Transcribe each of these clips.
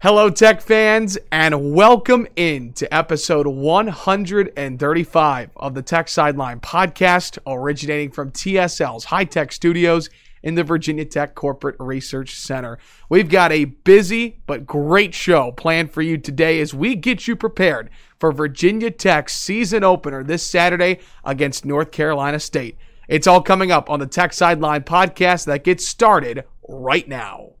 Hello, tech fans, and welcome in to episode 135 of the Tech Sideline podcast, originating from TSL's high tech studios in the Virginia Tech Corporate Research Center. We've got a busy but great show planned for you today as we get you prepared for Virginia Tech's season opener this Saturday against North Carolina State. It's all coming up on the Tech Sideline podcast that gets started right now.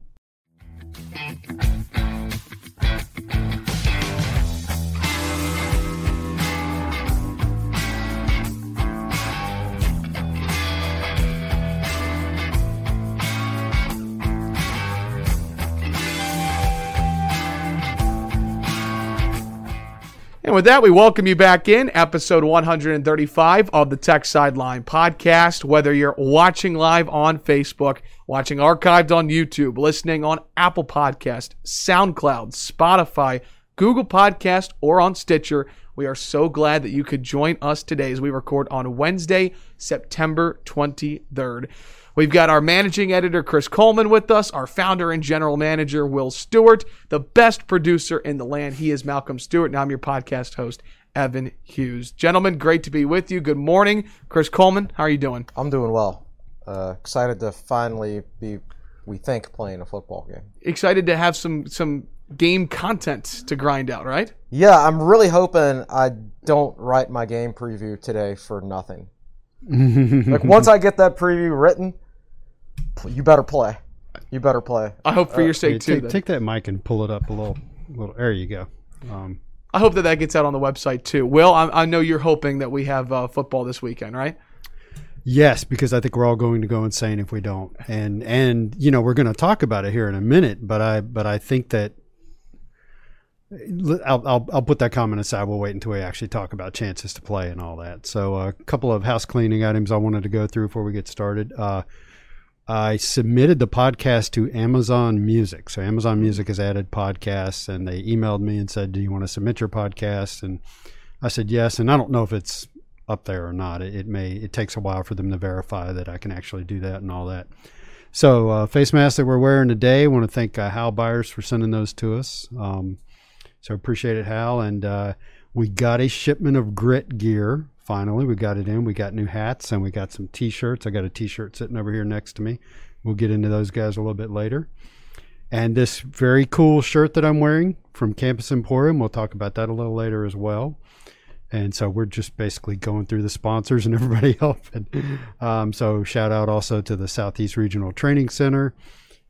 And with that, we welcome you back in episode 135 of the Tech Sideline podcast. Whether you're watching live on Facebook, watching archived on YouTube, listening on Apple Podcast, SoundCloud, Spotify, Google Podcast, or on Stitcher, we are so glad that you could join us today as we record on Wednesday, September 23rd. We've got our managing editor, Chris Coleman, with us, our founder and general manager, Will Stewart, the best producer in the land. He is Malcolm Stewart, and I'm your podcast host, Evan Hughes. Gentlemen, great to be with you. Good morning. Chris Coleman, how are you doing? I'm doing well. Uh, excited to finally be, we think, playing a football game. Excited to have some some game content to grind out, right? Yeah, I'm really hoping I don't write my game preview today for nothing. like once I get that preview written, you better play. You better play. I hope for your Hey, sake too. take, take that mic and pull it up a little. little there you go. Um, I hope that that gets out on the website too. Will, I, I know you're hoping that we have uh, football this weekend, right? yes, because I think we're all going to go insane if we don't. And and you know we're going to talk about it here in a minute. But I but I think that I'll, I'll I'll put that comment aside. We'll wait until we actually talk about chances to play and all that. So a couple of house cleaning items I wanted to go through before we get started. Uh, I submitted the podcast to Amazon Music. So Amazon Music has added podcasts, and they emailed me and said, "Do you want to submit your podcast?" And I said yes. And I don't know if it's up there or not. It, it may. It takes a while for them to verify that I can actually do that and all that. So uh, face masks that we're wearing today. I want to thank uh, Hal Byers for sending those to us. Um, so appreciate it, Hal. And uh, we got a shipment of grit gear. Finally, we got it in. We got new hats and we got some T-shirts. I got a T-shirt sitting over here next to me. We'll get into those guys a little bit later. And this very cool shirt that I'm wearing from Campus Emporium. We'll talk about that a little later as well. And so we're just basically going through the sponsors and everybody helping. Um, so shout out also to the Southeast Regional Training Center.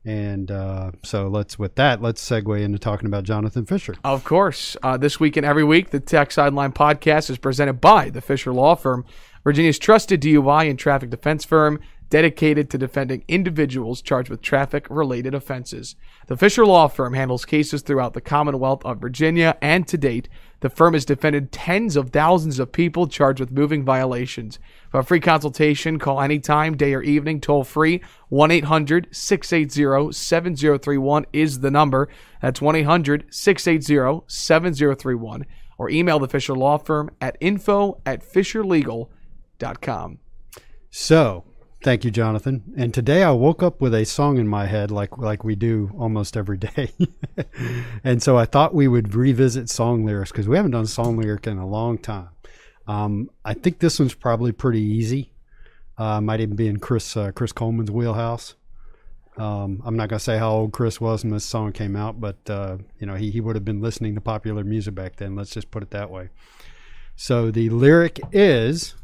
And uh, so let's, with that, let's segue into talking about Jonathan Fisher. Of course. Uh, this week and every week, the Tech Sideline podcast is presented by the Fisher Law Firm, Virginia's trusted DUI and traffic defense firm dedicated to defending individuals charged with traffic related offenses. The Fisher Law Firm handles cases throughout the Commonwealth of Virginia, and to date, the firm has defended tens of thousands of people charged with moving violations. For a free consultation, call anytime, day or evening, toll free. 1 800 680 7031 is the number. That's 1 800 680 7031. Or email the Fisher Law Firm at info at fisherlegal.com. So, thank you, Jonathan. And today I woke up with a song in my head, like like we do almost every day. and so I thought we would revisit song lyrics because we haven't done song lyric in a long time. Um, I think this one's probably pretty easy. Uh, might even be in Chris uh, Chris Coleman's wheelhouse. Um, I'm not gonna say how old Chris was when this song came out, but uh, you know he he would have been listening to popular music back then. Let's just put it that way. So the lyric is.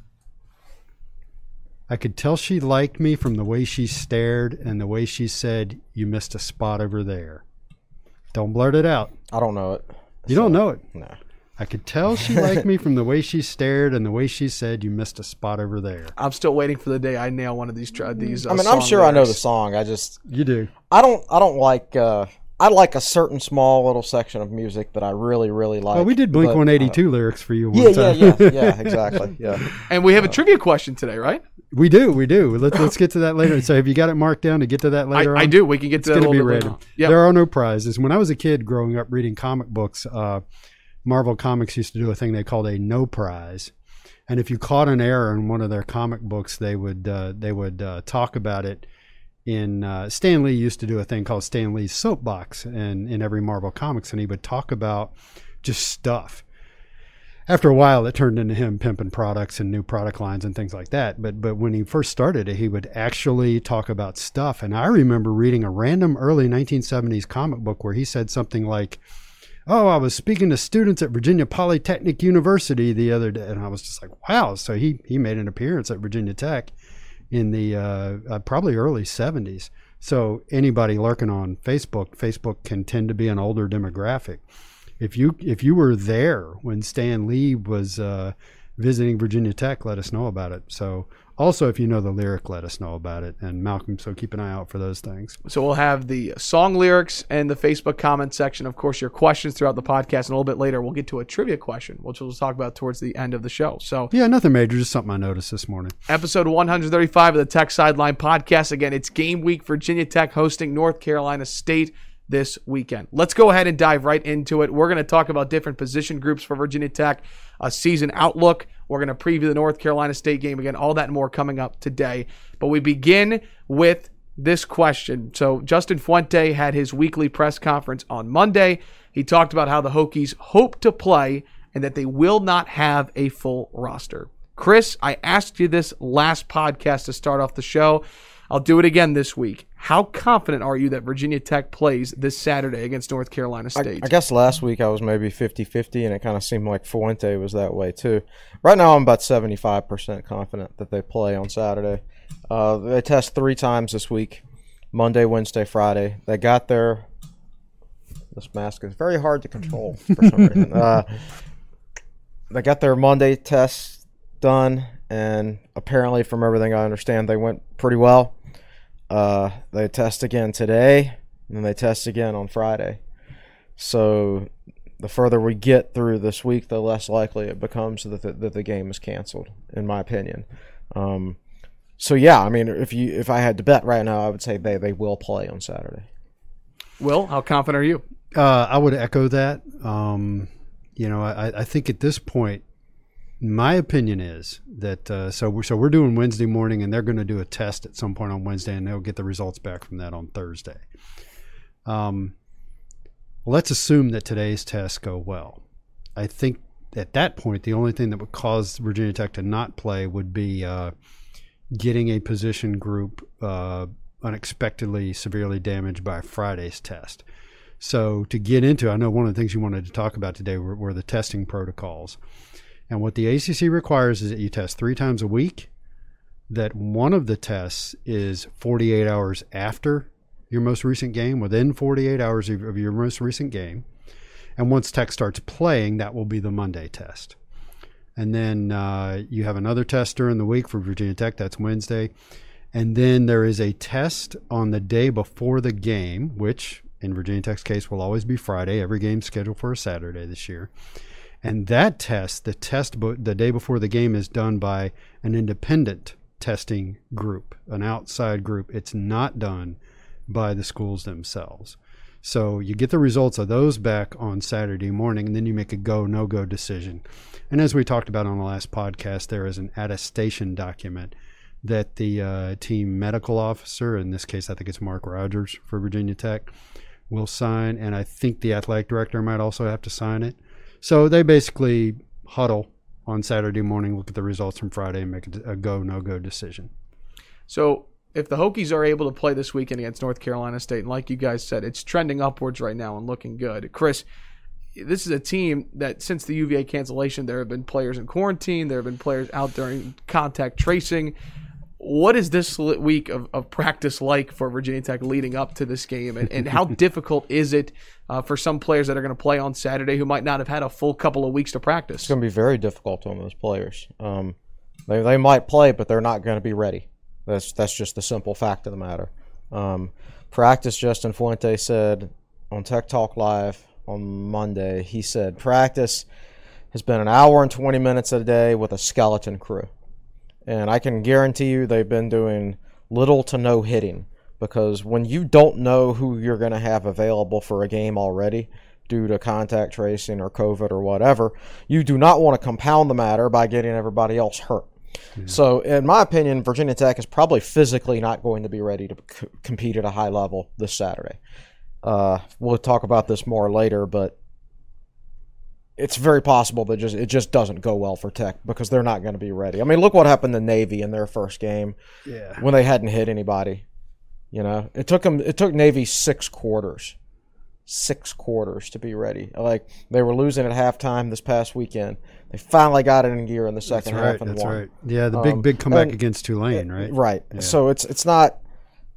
I could tell she liked me from the way she stared and the way she said, You missed a spot over there. Don't blurt it out. I don't know it. You don't know it. No. I could tell she liked me from the way she stared and the way she said, You missed a spot over there. I'm still waiting for the day I nail one of these. Tra- these uh, I mean, I'm song sure I know the song. I just You do. I don't I don't like uh I like a certain small little section of music that I really, really like. Well, we did Blink but, uh, 182 lyrics for you. One Yeah, yeah, time. yeah, yeah, exactly. Yeah. And we have a trivia question today, right? We do, we do. Let's let's get to that later. So, have you got it marked down to get to that later? I on? do. We can get to It's that going to be bit ready. later. on. Yeah. There are no prizes. When I was a kid growing up reading comic books, uh, Marvel Comics used to do a thing they called a no prize. And if you caught an error in one of their comic books, they would uh, they would uh, talk about it. In uh, Stan Lee used to do a thing called Stan Lee's soapbox, and in every Marvel Comics, and he would talk about just stuff. After a while, it turned into him pimping products and new product lines and things like that. But but when he first started it, he would actually talk about stuff. And I remember reading a random early 1970s comic book where he said something like, "Oh, I was speaking to students at Virginia Polytechnic University the other day," and I was just like, "Wow!" So he he made an appearance at Virginia Tech in the uh, uh, probably early 70s. So anybody lurking on Facebook, Facebook can tend to be an older demographic. If you if you were there when Stan Lee was uh, visiting Virginia Tech, let us know about it. So also, if you know the lyric, let us know about it. And Malcolm, so keep an eye out for those things. So we'll have the song lyrics and the Facebook comment section. Of course, your questions throughout the podcast. And a little bit later, we'll get to a trivia question, which we'll talk about towards the end of the show. So Yeah, nothing major, just something I noticed this morning. episode 135 of the Tech Sideline podcast. Again, it's game week. Virginia Tech hosting North Carolina State this weekend. Let's go ahead and dive right into it. We're going to talk about different position groups for Virginia Tech, a season outlook. We're going to preview the North Carolina State game again, all that and more coming up today. But we begin with this question. So, Justin Fuente had his weekly press conference on Monday. He talked about how the Hokies hope to play and that they will not have a full roster. Chris, I asked you this last podcast to start off the show. I'll do it again this week. How confident are you that Virginia Tech plays this Saturday against North Carolina State? I guess last week I was maybe 50 50, and it kind of seemed like Fuente was that way too. Right now, I'm about 75% confident that they play on Saturday. Uh, they test three times this week Monday, Wednesday, Friday. They got their. This mask is very hard to control for some reason. Uh, they got their Monday test done, and apparently, from everything I understand, they went pretty well. Uh, they test again today, and then they test again on Friday. So the further we get through this week, the less likely it becomes that the, that the game is canceled, in my opinion. Um, so yeah, I mean, if you if I had to bet right now, I would say they they will play on Saturday. Will, how confident are you? Uh, I would echo that. Um, you know, I, I think at this point, my opinion is that uh, so we're, so we're doing Wednesday morning, and they're going to do a test at some point on Wednesday, and they'll get the results back from that on Thursday. Um, let's assume that today's tests go well. I think at that point, the only thing that would cause Virginia Tech to not play would be uh, getting a position group uh, unexpectedly severely damaged by Friday's test. So to get into, I know one of the things you wanted to talk about today were, were the testing protocols. And what the ACC requires is that you test three times a week. That one of the tests is 48 hours after your most recent game, within 48 hours of, your most recent game. And once Tech starts playing, that will be the Monday test. And then uh, you have another test during the week for Virginia Tech. That's Wednesday. And then there is a test on the day before the game, which in Virginia Tech's case will always be Friday. Every game's scheduled for a Saturday this year. And that test, the test bo- the day before the game, is done by an independent testing group, an outside group. It's not done by the schools themselves. So you get the results of those back on Saturday morning, and then you make a go no go decision. And as we talked about on the last podcast, there is an attestation document that the uh, team medical officer, in this case, I think it's Mark Rogers for Virginia Tech, will sign, and I think the athletic director might also have to sign it. So they basically huddle on Saturday morning, look at the results from Friday, and make a, go no go decision. So if the Hokies are able to play this weekend against North Carolina State, and like you guys said, it's trending upwards right now and looking good. Chris, this is a team that since the UVA cancellation, there have been players in quarantine, there have been players out during contact tracing. What is this week of, of practice like for Virginia Tech leading up to this game? And, and how difficult is it uh, for some players that are going to play on Saturday who might not have had a full couple of weeks to practice? It's going to be very difficult on those players. Um, they they might play, but they're not going to be ready. That's that's just the simple fact of the matter. Um, practice, Justin Fuente said on Tech Talk Live on Monday. He said practice has been an hour and 20 minutes a day with a skeleton crew. And I can guarantee you they've been doing little to no hitting because when you don't know who you're going to have available for a game already due to contact tracing or COVID or whatever, you do not want to compound the matter by getting everybody else hurt. So, in my opinion, Virginia Tech is probably physically not going to be ready to c- compete at a high level this Saturday. Uh, we'll talk about this more later, but it's very possible that just it just doesn't go well for Tech because they're not going to be ready. I mean, look what happened to Navy in their first game Yeah. when they hadn't hit anybody. You know, it took them. It took Navy six quarters, six quarters to be ready. Like they were losing at halftime this past weekend. They finally got it in gear in the That's second right. half and That's won. right. Yeah, the big Um, big comeback and- against Tulane, right? Right. So it's it's not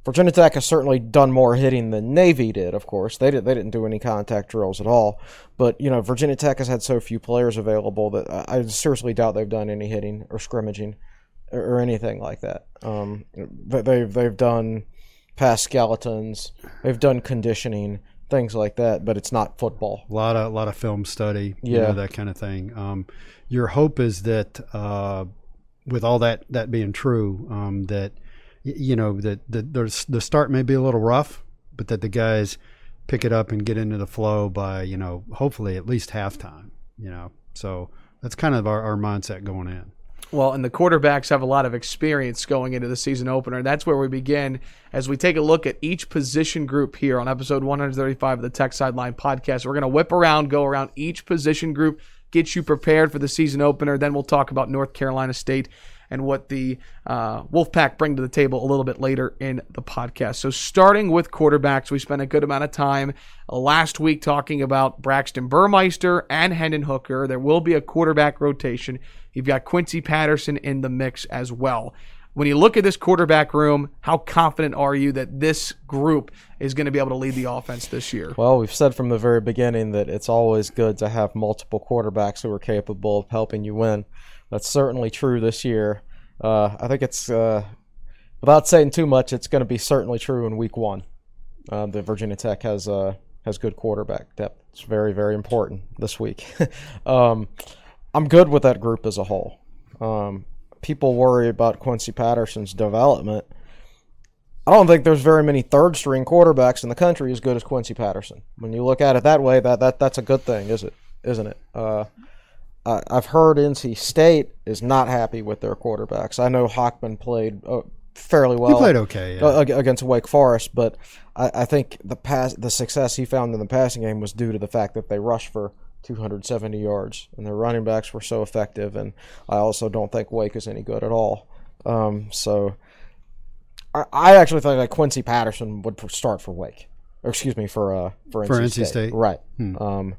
Virginia Tech has certainly done more hitting than Navy did. Of course, they did. They didn't do any contact drills at all. But you know, Virginia Tech has had so few players available that I I seriously doubt they've done any hitting or scrimmaging or, or anything like that. Um, but they've they've done past skeletons. They've done conditioning things like that. But it's not football. A lot of a lot of film study, you Yeah. know, that kind of thing. Um, your hope is that uh, with all that that being true, um, that you know that the, the the start may be a little rough, but that the guys pick it up and get into the flow by you know hopefully at least halftime. You know, so that's kind of our, our mindset going in. Well, and the quarterbacks have a lot of experience going into the season opener. That's where we begin as we take a look at each position group here on episode 135 of the Tech Sideline podcast. We're going to whip around, go around each position group, get you prepared for the season opener. Then we'll talk about North Carolina State and what the uh, Wolfpack bring to the table a little bit later in the podcast. So, starting with quarterbacks, we spent a good amount of time last week talking about Braxton Burmeister and Hendon Hooker. There will be a quarterback rotation. You've got Quincy Patterson in the mix as well. When you look at this quarterback room, how confident are you that this group is going to be able to lead the offense this year? Well, we've said from the very beginning that it's always good to have multiple quarterbacks who are capable of helping you win. That's certainly true this year. Uh, I think it's, uh, without saying too much, it's going to be certainly true in week one. Uh, the Virginia Tech has uh, has good quarterback depth. It's very, very important this week. um, I'm good with that group as a whole. Um, people worry about Quincy Patterson's development. I don't think there's very many third string quarterbacks in the country as good as Quincy Patterson. When you look at it that way, that, that that's a good thing, is it? Isn't it? Uh, I, I've heard NC State is not happy with their quarterbacks. I know Hockman played uh, fairly well. He played okay. Yeah. uh, against Wake Forest, but I, I think the pass, the success he found in the passing game was due to the fact that they rushed for 270 yards and their running backs were so effective. And I also don't think Wake is any good at all. Um, so I, I actually think like Quincy Patterson would start for Wake, or excuse me for uh for NC, For NC State. State? right? Um,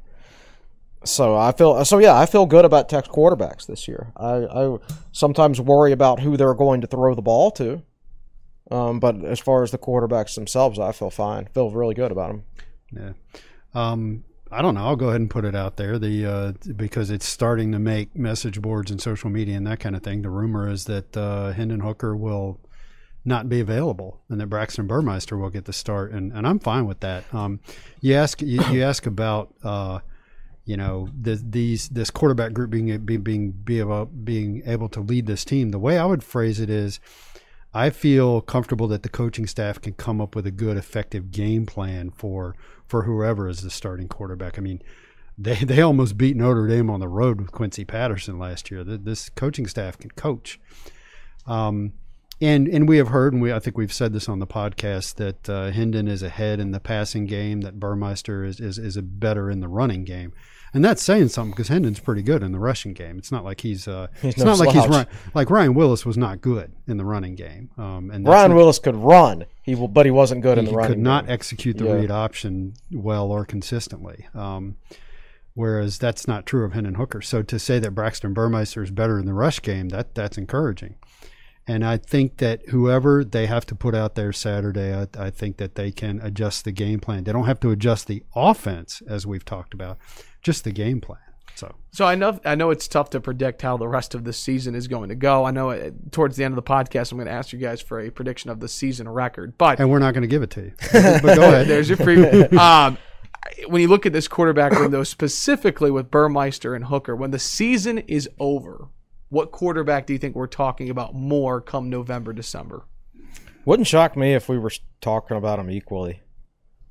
so I feel so yeah I feel good about Tech's quarterbacks this year. I, I sometimes worry about who they're going to throw the ball to. Um, but as far as the quarterbacks themselves, I feel fine. Feel really good about them. Yeah. Um, I don't know. I'll go ahead and put it out there. The uh, because it's starting to make message boards and social media and that kind of thing. The rumor is that uh, Hendon Hooker will not be available, and that Braxton Burmeister will get the start, and, and I'm fine with that. Um, you ask you, you ask about uh, you know the, these this quarterback group being be, being be able, being able to lead this team. The way I would phrase it is. I feel comfortable that the coaching staff can come up with a good, effective game plan for for whoever is the starting quarterback. I mean, they they almost beat Notre Dame on the road with Quincy Patterson last year. Th- This coaching staff can coach. Um, and and we have heard, and we I think we've said this on the podcast that uh, Hendon is ahead in the passing game, that Burmeister is is is a better in the running game. And that's saying something because Hendon's pretty good in the rushing game. It's not like he's, uh, He's it's no not like he's run, like Ryan Willis was not good in the running game. Um, and that's Ryan not- Willis could run, he will, but he wasn't good in the he running. could not game. execute the Yeah. read option well or consistently. Um, whereas that's not true of Hendon Hooker. So to say that Braxton Burmeister is better in the rush game, that that's encouraging. And I think that whoever they have to put out there Saturday, I, I think that they can adjust the game plan. They don't have to adjust the offense as we've talked about, just the game plan. So So I know I know it's tough to predict how the rest of the season is going to go. I know uh, towards the end of the podcast I'm going to ask you guys for a prediction of the season record, but and we're not going to give it to you. but go ahead. there's your preview. um, when you look at this quarterback room, though, specifically with Burmeister and Hooker, when the season is over, what quarterback do you think we're talking about more come November, December? Wouldn't shock me if we were talking about them equally.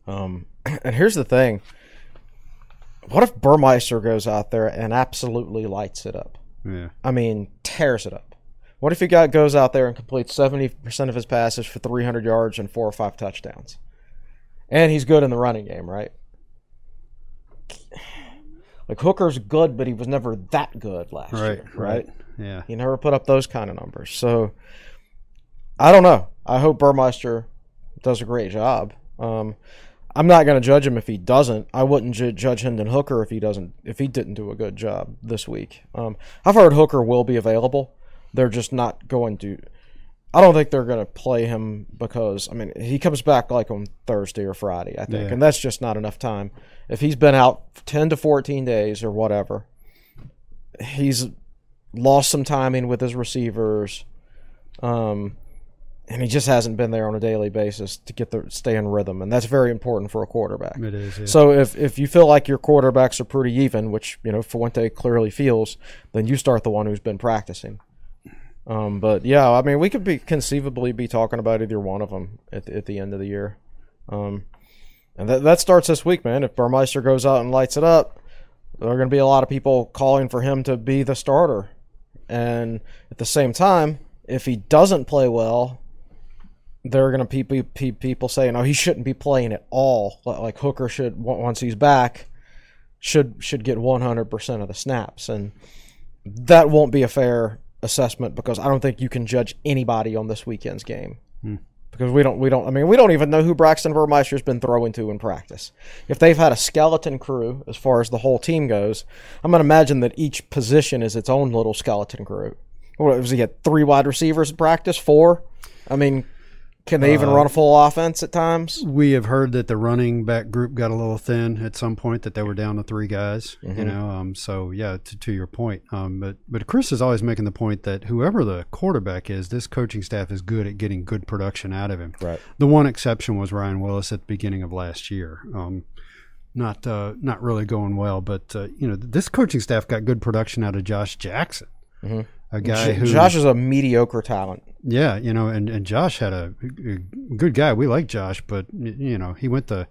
Um, and here's the thing: what if Burmeister goes out there and absolutely lights it up? Yeah. I mean, tears it up. What if he got goes out there and completes seventy percent of his passes for three hundred yards and four or five touchdowns, and he's good in the running game, right? Like Hooker's good, but he was never that good last Right. year, right? Yeah. He never put up those kind of numbers. So I don't know. I hope Burmeister does a great job. Um, I'm not going to judge him if he doesn't. I wouldn't ju- judge Hendon Hooker if he doesn't if he didn't do a good job this week. Um, I've heard Hooker will be available. They're just not going to. I don't think they're going to play him because I mean he comes back like on Thursday or Friday, I think, Yeah. and that's just not enough time. If he's been out ten to fourteen days or whatever, he's lost some timing with his receivers, um, and he just hasn't been there on a daily basis to get the stay in rhythm, and that's very important for a quarterback. It is. Yeah. So if if you feel like your quarterbacks are pretty even, which you know Fuente clearly feels, then you start the one who's been practicing. Um, but yeah, I mean, we could be conceivably be talking about either one of them at the, at the end of the year, um, and that that starts this week, man. If Burmeister goes out and lights it up, there are going to be a lot of people calling for him to be the starter, and at the same time, if he doesn't play well, there are going to be pe- people saying, "Oh, he shouldn't be playing at all." Like Hooker should once he's back should should get 100% of the snaps and that won't be a fair assessment because I don't think you can judge anybody on this weekend's game. Hmm. Because we don't we don't I mean we don't even know who Braxton Burmeister's been throwing to in practice. If they've had a skeleton crew as far as the whole team goes, I'm going to imagine that each position is its own little skeleton crew. What was he had three wide receivers in practice? Four? I mean, can they even run a full offense at times? we have heard that the running back group got a little thin at some point that they were down to three guys Mm-hmm. you know um, so yeah to, to your point um, but but chris is always making the point that whoever the quarterback is this coaching staff is good at getting good production out of him Right. the one exception was ryan willis at the beginning of last year um, not uh, not really going well but uh, you know this coaching staff got good production out of josh jackson a guy who Josh is a mediocre talent. yeah, you know, and, and Josh had a, a good guy. We like Josh, but you know, he went to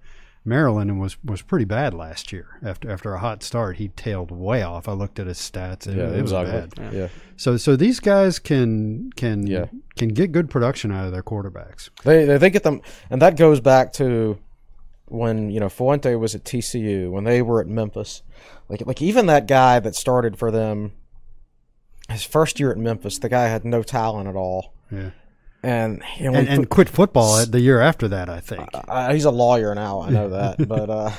Maryland and was, was pretty bad last year. After after a hot start, he tailed way off. I looked at his stats; it, it was, bad. Yeah. So so these guys can can Yeah. can get good production out of their quarterbacks. They, they they get them, and that goes back to when you know Fuente was at TCU when they were at Memphis. Like like even that guy that started for them, his first year at Memphis, the guy had no talent at all, Yeah, and you know, and, and quit football the year after that. I think. uh, he's a lawyer now. I know that, but uh,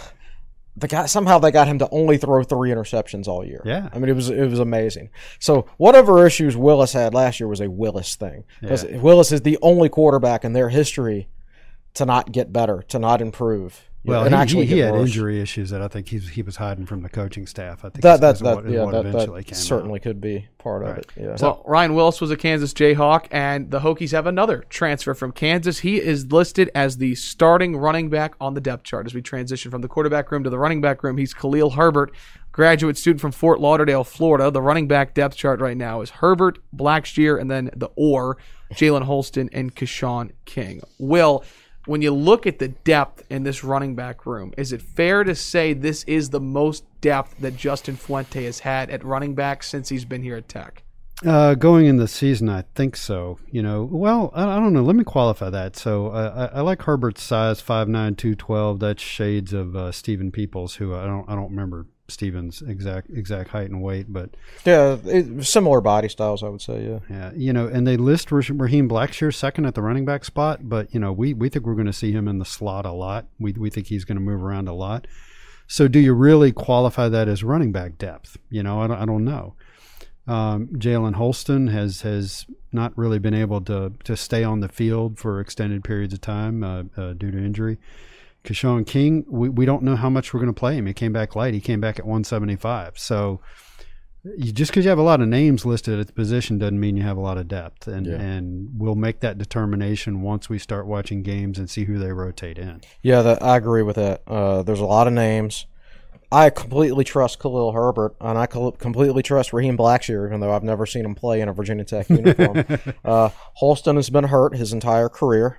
the guy somehow they got him to only throw three interceptions all year. Yeah. I mean it was it was amazing. So whatever issues Willis had last year was a Willis thing because Willis is the only quarterback in their history to not get better, to not improve. You know, Well, and he, actually he, he had worse. injury issues that I think he's, he was hiding from the coaching staff. I think That is- that is that what, is yeah what that, eventually that came certainly out. could be part of it. Yeah. So Ryan Willis was a Kansas Jayhawk, and the Hokies have another transfer from Kansas. He is listed as the starting running back on the depth chart as we transition from the quarterback room to the running back room. He's Khalil Herbert, graduate student from Fort Lauderdale, Florida. The running back depth chart right now is Herbert, Blackshear, and then the or Jalen Holston and Keshawn King. Will, when you look at the depth in this running back room, is it fair to say this is the most depth that Justin Fuente has had at running back since he's been here at Tech? Uh, going in the season, I think so. You know, well, I, I don't know. Let me qualify that. So I, I like Herbert's size, 5'9", 212. That's shades of uh, Stephen Peoples, who I don't I don't remember Stephen's exact exact height and weight, but yeah, it, similar body styles, I would say. Yeah. yeah, you know, and they list Raheem Raheem Blackshear second at the running back spot, but you know, we we think we're going to see him in the slot a lot. We we think he's going to move around a lot. So, do you really qualify that as running back depth? You know, I don't, I don't know. Um, Jalen Holston has has not really been able to to stay on the field for extended periods of time uh, uh, due to injury. Keshawn King, we, we don't know how much we're going to play him. He came back late. He came back at 175. So you, just because you have a lot of names listed at the position doesn't mean you have a lot of depth, and Yeah. and we'll make that determination once we start watching games and see who they rotate in. Yeah, that, I agree with that. Uh, there's a lot of names. I completely trust Khalil Herbert, and I completely trust Raheem Blackshear, even though I've never seen him play in a Virginia Tech uniform. uh, Holston has been hurt his entire career.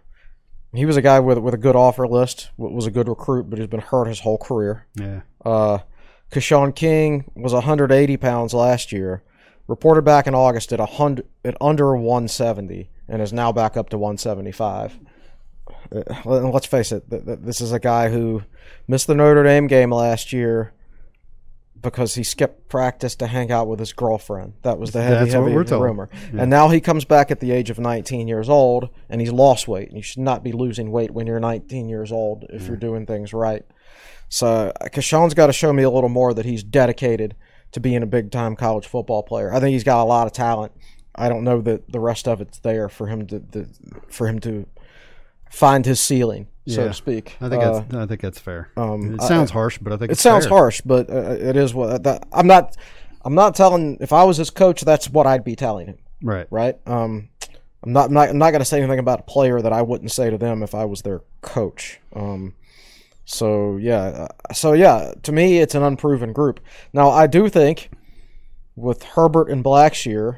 He was a guy with with a good offer list, was a good recruit, but he's been hurt his whole career. Yeah, Uh, Keshawn King was 180 pounds last year, reported back in August at 100 at under 170, and is now back up to 175. Uh, let's face it, th- th- this is a guy who missed the Notre Dame game last year because he skipped practice to hang out with his girlfriend. That was the heavy, That's heavy rumor. And now he comes back at the age of 19 years old, and he's lost weight. And you should not be losing weight when you're 19 years old if you're doing things right. So uh, Keshawn's got to show me a little more that he's dedicated to being a big time college football player. I think he's got a lot of talent. I don't know that the rest of it's there for him to, to for him to find his ceiling, so Yeah. to speak. I think Uh, that's I think that's fair. um, it I- sounds harsh, but I think it sounds fair. harsh, but uh, it is what that, I'm not. I'm not telling. If I was his coach, that's what I'd be telling him. right? Right. Um, I'm not. I'm not, I'm not going to say anything about a player that I wouldn't say to them if I was their coach. Um, so yeah. uh, So yeah. To me, it's an unproven group. Now I do think with Herbert and Blackshear.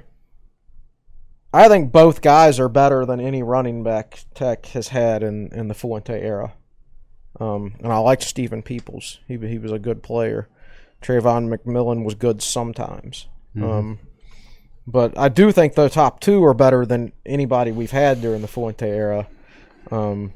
I think both guys are better than any running back Tech has had in, in the Fuente era. Um, and I liked Stephen Peoples. He he was a good player. Travon McMillian was good sometimes. Um, but I do think the top two are better than anybody we've had during the Fuente era. Um,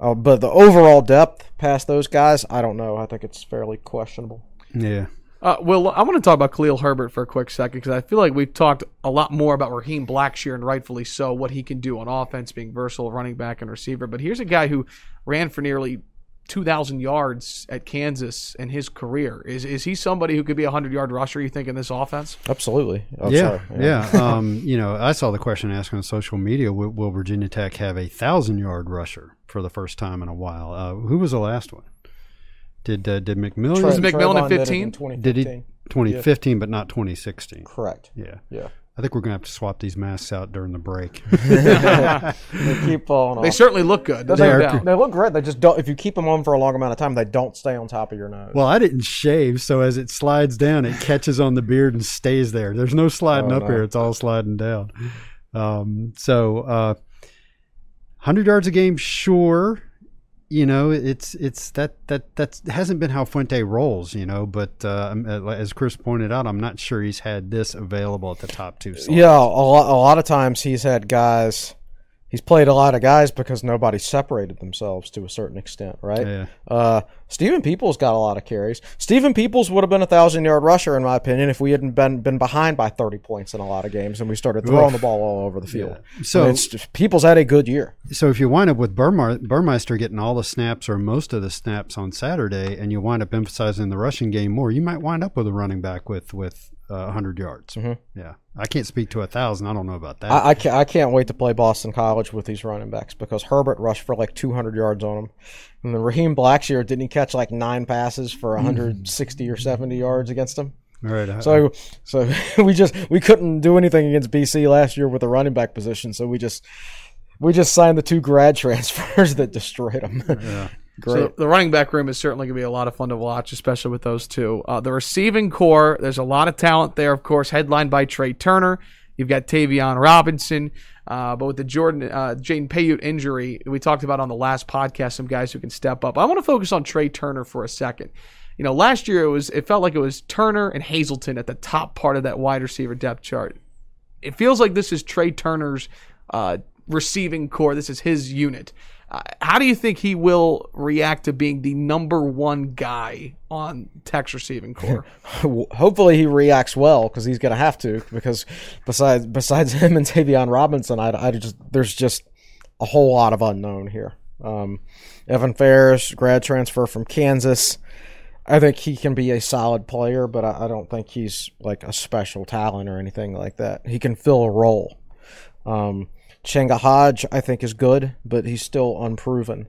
uh, but the overall depth past those guys, I don't know. I think it's fairly questionable. Yeah, Uh, well, I want to talk about Khalil Herbert for a quick second because I feel like we've talked a lot more about Raheem Blackshear and rightfully so, what he can do on offense, being versatile, running back and receiver. But here's a guy who ran for nearly 2,000 yards at Kansas in his career. Is is he somebody who could be a 100 yard rusher, you think, in this offense? Absolutely. Oh, yeah, sorry. yeah. um, you know, I saw the question asked on social media: Will, will Virginia Tech have a thousand yard rusher for the first time in a while? Uh, who was the last one? Did uh, did McMillian? Was McMillian in Travon did 15? 2015. did he 2015, but not 2016? Correct. Yeah, Yeah. I think we're gonna have to swap these masks out during the break. They keep falling off. They certainly look good. There's they, are they look great. They just don't. If you keep them on for a long amount of time, they don't stay on top of your nose. well, I didn't shave, so as it slides down, it catches on the beard and stays there. There's no sliding Oh, up no. here; it's all sliding down. Um, so, uh, hundred yards a game, sure. You know, it's it's that that that hasn't been how Fuente rolls. You know, but uh, um, uh, as Chris pointed out, I'm not sure he's had this available at the top two. Slots. Yeah, a lot, a lot of times he's had guys. He's played a lot of guys because nobody separated themselves to a certain extent, right? Yeah. Uh, Stephen Peoples got a lot of carries. Stephen Peoples would have been a thousand yard rusher in my opinion if we hadn't been been behind by thirty points in a lot of games and we started throwing the ball all over the field. So- And it's just, Peoples had a good year. So if you wind up with Burmar, Burmeister getting all the snaps or most of the snaps on Saturday, and you wind up emphasizing the rushing game more, you might wind up with a running back with with uh, 100 yards. Yeah, I can't speak to a thousand. I don't know about that. I, I, can't, I can't wait to play Boston College with these running backs because Herbert rushed for like 200 yards on him. And then Raheem Blackshear, didn't he catch like nine passes for 160 mm. or 70 yards against him? all right. So, so we just we couldn't do anything against BC last year with the running back position. So we just we just signed the two grad transfers that destroyed them. Great. So the running back room is certainly going to be a lot of fun to watch, especially with those two. Uh, the receiving corps, there's a lot of talent there, of course, headlined by Trey Turner. You've got Tayvion Robinson, uh, but with the Jordan uh, Jaden Payoute injury, we talked about on the last podcast some guys who can step up. I want to focus on Trey Turner for a second. You know, last year it was it felt like it was Turner and Hazelton at the top part of that wide receiver depth chart. It feels like this is Trey Turner's uh, receiving corps. This is his unit. Uh, how do you think he will react to being the number one guy on Tech's receiving corps? Hopefully he reacts well because he's going to have to. Because besides besides him and Tayvion Robinson, I, I just there's just a whole lot of unknown here. Um, Evan Fairs, grad transfer from Kansas. I think he can be a solid player, but I, I don't think he's like a special talent or anything like that. He can fill a role. Um, Changa Hodge, I think, is good, but he's still unproven.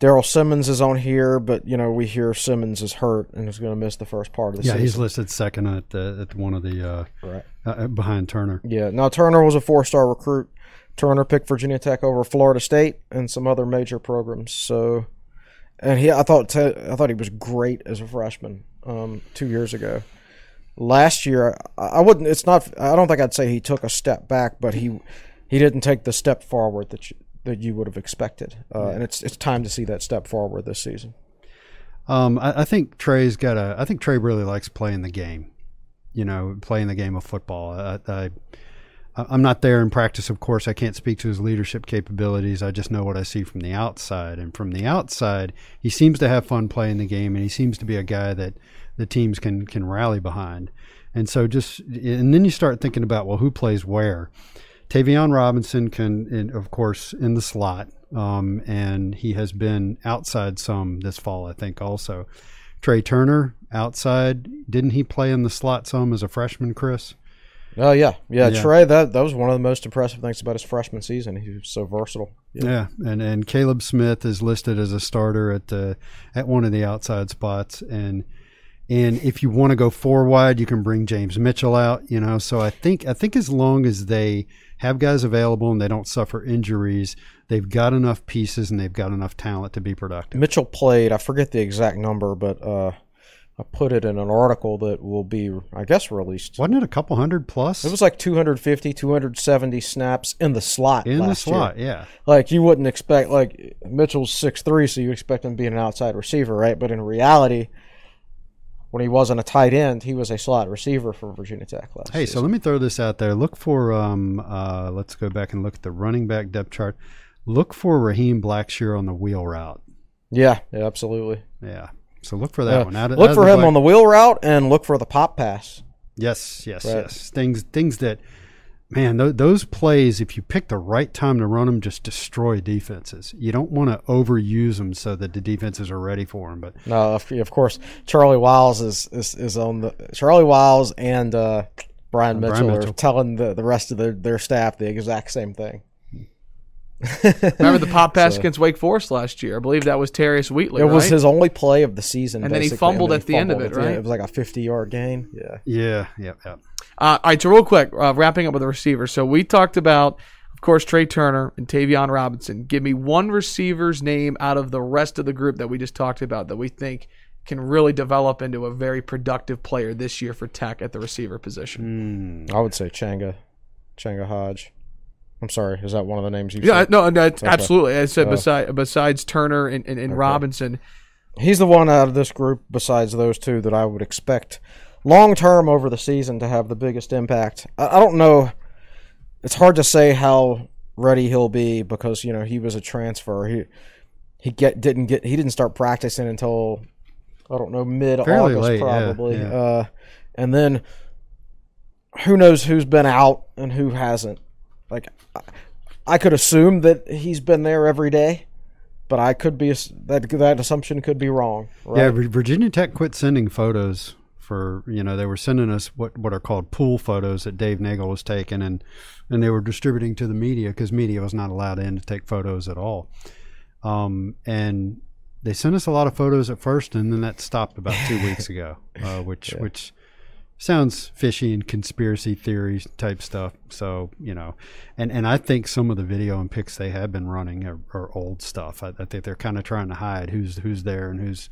Darryle Simmons is on here, but you know we hear Simmons is hurt and is going to miss the first part of the Yeah, season. Yeah, he's listed second at the, at one of the uh, Right. uh, behind Turner. Yeah. Now Turner was a four-star recruit. Turner picked Virginia Tech over Florida State and some other major programs. So, and he, I thought, te- I thought he was great as a freshman um, two years ago. Last year, I, I wouldn't. It's not. I don't think I'd say he took a step back, but he he didn't take the step forward that you, that you would have expected. Uh, And it's it's time to see that step forward this season. Um, I, I think Trey's got a. I think Trey really likes playing the game. You know, playing the game of football. I, I, I'm not there in practice, of course. I can't speak to his leadership capabilities. I just know what I see from the outside. And from the outside, he seems to have fun playing the game, and he seems to be a guy that the teams can can rally behind. And so, just and then you start thinking about well, who plays where. Tayvion Robinson can, in, of course, in the slot, um, and he has been outside some this fall, I think, also. Trey Turner outside, didn't he play in the slot some as a freshman, Chris? Oh yeah. yeah, Yeah. Trey. That that was one of the most impressive things about his freshman season. He was so versatile. Yeah, and and Caleb Smith is listed as a starter at the at one of the outside spots, and and if you want to go four wide, you can bring James Mitchell out. You know, so I think I think as long as they have guys available and they don't suffer injuries, they've got enough pieces and they've got enough talent to be productive. Mitchell played. I forget the exact number, but uh, I put it in an article that will be, I guess, released. Wasn't it a couple hundred plus? It was like 250, 270 snaps in the slot. in the last year. slot, yeah. Like you wouldn't expect. Like Mitchell's six three, so you expect him to be an outside receiver, right? But in reality, when he wasn't a tight end, he was a slot receiver for Virginia Tech last. Hey, so let me throw this out there. Look for um uh let's go back and look at the running back depth chart. Look for Raheem Blackshear on the wheel route. yeah, yeah, absolutely. Yeah. So look for that Yeah. one. Out look out for him on the wheel route and look for the pop pass. Yes, yes, Right. yes. Things things that man, th- those plays if you pick the right time to run them just destroy defenses. You don't want to overuse them so that the defenses are ready for them, but No, of, of course, Charley Wiles is, is is on the Charley Wiles and uh, Brian Brian Mitchell, Mitchell. are telling the, the rest of their, their staff the exact same thing. Remember the pop pass So- against Wake Forest last year? I believe that was Terius Wheatley. It was right? his only play of the season, And then he basically, fumbled then at the end of it, right? It was like a fifty-yard gain. Yeah, yeah, yeah, yeah. Uh, all right, so real quick, uh, wrapping up with the receivers. So we talked about, of course, Trey Turner and Tayvion Robinson. Give me one receiver's name out of the rest of the group that we just talked about that we think can really develop into a very productive player this year for Tech at the receiver position. I would say Changa, Changa Hodge. I'm sorry, is that one of the names you? Yeah, said? no, no, it's absolutely. I said Uh, beside, besides Turner and, and, and Robinson. he's the one out of this group besides those two that I would expect long term over the season to have the biggest impact. I, I don't know. It's hard to say how ready he'll be because you know he was a transfer. He he get didn't get he didn't start practicing until I don't know mid August late, yeah, probably. yeah. Uh, and then who knows who's been out and who hasn't. Like I, I could assume that he's been there every day. But I could be that that assumption could be wrong. Right? Yeah, Virginia Tech quit sending photos for you know they were sending us what what are called pool photos that Dave Knachel was taking and and they were distributing to the media because media was not allowed in to take photos at all. Um, and they sent us a lot of photos at first, and then that stopped about two weeks ago, uh, which which sounds fishy and conspiracy theory type stuff. So you know, and and I think some of the video and pics they have been running are, are old stuff. I, I think they're kind of trying to hide who's who's there and who's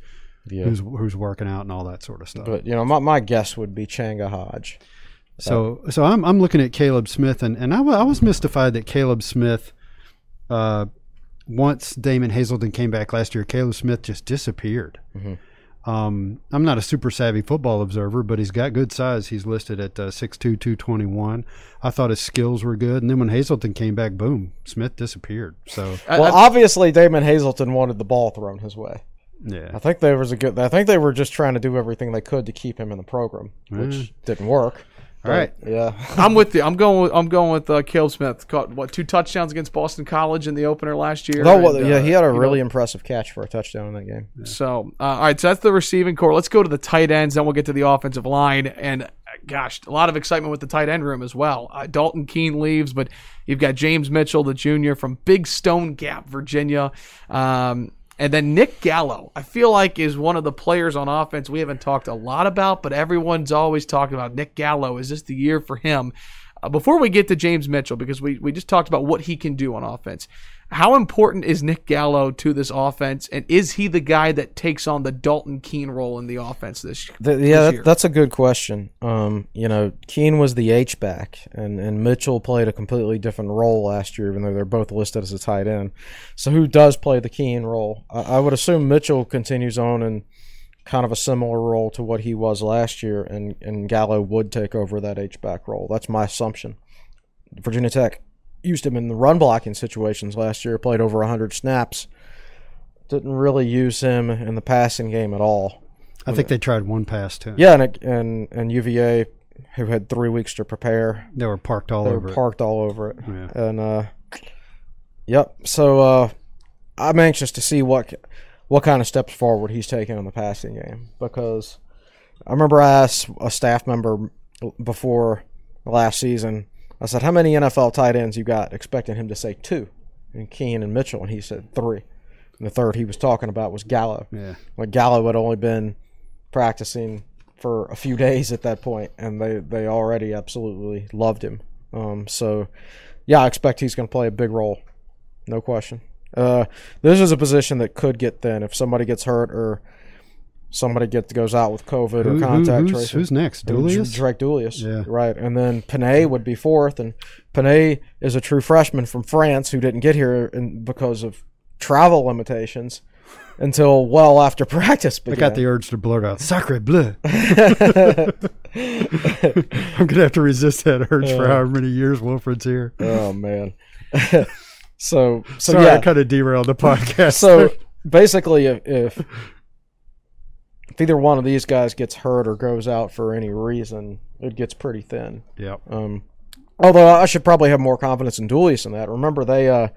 Yeah. who's who's working out and all that sort of stuff. But you know, my, my guess would be Changa Hodge. So so I'm I'm looking at Caleb Smith and and I, wa- I was mystified that Caleb Smith, uh, once Damon Hazelton came back last year, Caleb Smith just disappeared. Um, I'm not a super savvy football observer, but he's got good size. He's listed at uh, 6'2", 221. I thought his skills were good, and then when Hazelton came back, boom, Smith disappeared. So I- Well, I- obviously Damon Hazelton wanted the ball thrown his way. I yeah, think there was a good. I think they were just trying to do everything they could to keep him in the program, which didn't work. all right. Yeah. I'm with you. I'm going. With, I'm going with uh, Caleb Smith. Caught what two touchdowns against Boston College in the opener last year. No, and, yeah, uh, he had a you know, really impressive catch for a touchdown in that game. So, uh, all right, so that's the receiving corps. Let's go to the tight ends, then we'll get to the offensive line. And uh, gosh, a lot of excitement with the tight end room as well. Uh, Dalton Keene leaves, but you've got James Mitchell, the junior from Big Stone Gap, Virginia. Um, And then Nick Gallo, I feel like is one of the players on offense we haven't talked a lot about, but everyone's always talking about Nick Gallo. Is this the year for him? Uh, before we get to James Mitchell, because we, we just talked about what he can do on offense, how important is Nick Gallo to this offense? And is he the guy that takes on the Dalton Keene role in the offense this, The, this yeah, year? that, that's a good question. Um, you know, Keene was the H back, and, and Mitchell played a completely different role last year, even though they're both listed as a tight end. So, who does play the Keene role? I, I would assume Mitchell continues on in kind of a similar role to what he was last year, and, and Gallo would take over that H back role. That's my assumption. Virginia Tech used him in the run blocking situations last year, played over 100 snaps. Didn't really use him in the passing game at all. I think they tried one pass too. Yeah, and it- and and UVA, who had three weeks to prepare, They were parked all they over were it. parked all over it. Yeah. And uh, yep. So uh, I'm anxious to see what what kind of steps forward he's taking in the passing game because I remember I asked a staff member before last season. I said, "How many NFL tight ends you got?" Expecting him to say two, and Keene and Mitchell, and he said three. And the third he was talking about was Gallo. Yeah. Like Gallo had only been practicing for a few days at that point, and they they already absolutely loved him. Um, so yeah, I expect he's going to play a big role, no question. Uh, this is a position that could get thin if somebody gets hurt or somebody gets goes out with COVID Who- or contact who's, tracing. who's next? Julius? Drake DeIuliis. Yeah. Right. And then Pene would be fourth. And Pene is a true freshman from France who didn't get here in, because of travel limitations until well after practice I got the urge to blurt out "Sacre bleu." I'm gonna have to resist that urge for however many years Wilfred's here. oh, man. so, so Sorry, yeah. I kind of derailed the podcast. so basically, if, if if either one of these guys gets hurt or goes out for any reason, it gets pretty thin. yep. Um, although I should probably have more confidence in DeIuliis in that. Remember, they uh,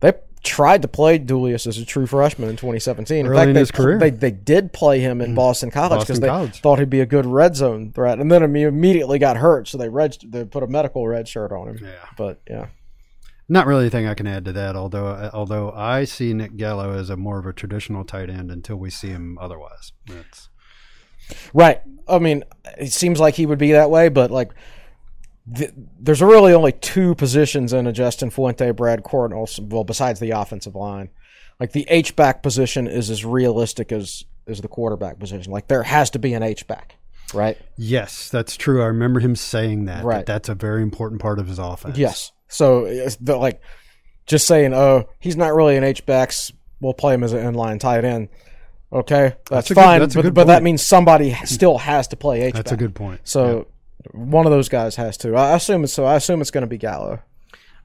they tried to play DeIuliis as a true freshman in 2017. Early in they, his career. they they did play him in Boston College because they College. thought he'd be a good red zone threat, and then he immediately got hurt, so they red they put a medical red shirt on him. Yeah. But yeah, Not really anything I can add to that. Although, uh, although I see Nick Gallo as a more of a traditional tight end until we see him otherwise. That's Right. I mean, it seems like he would be that way, but like, th- there's really only two positions in a Justin Fuente, Brad Cornelsen. Well, besides the offensive line, like the H back position is as realistic as as the quarterback position. Like there has to be an H back, right? yes, that's true. I remember him saying that. that Right. that's a very important part of his offense. Yes. So it's the, like, just saying, oh, he's not really an H backs. We'll play him as an inline tight end. Okay, that's, good- fine, that's a but, good but that means somebody still has to play H. That's a good point. So one of those guys has to. I assume it's so. I assume it's going to be Gallo.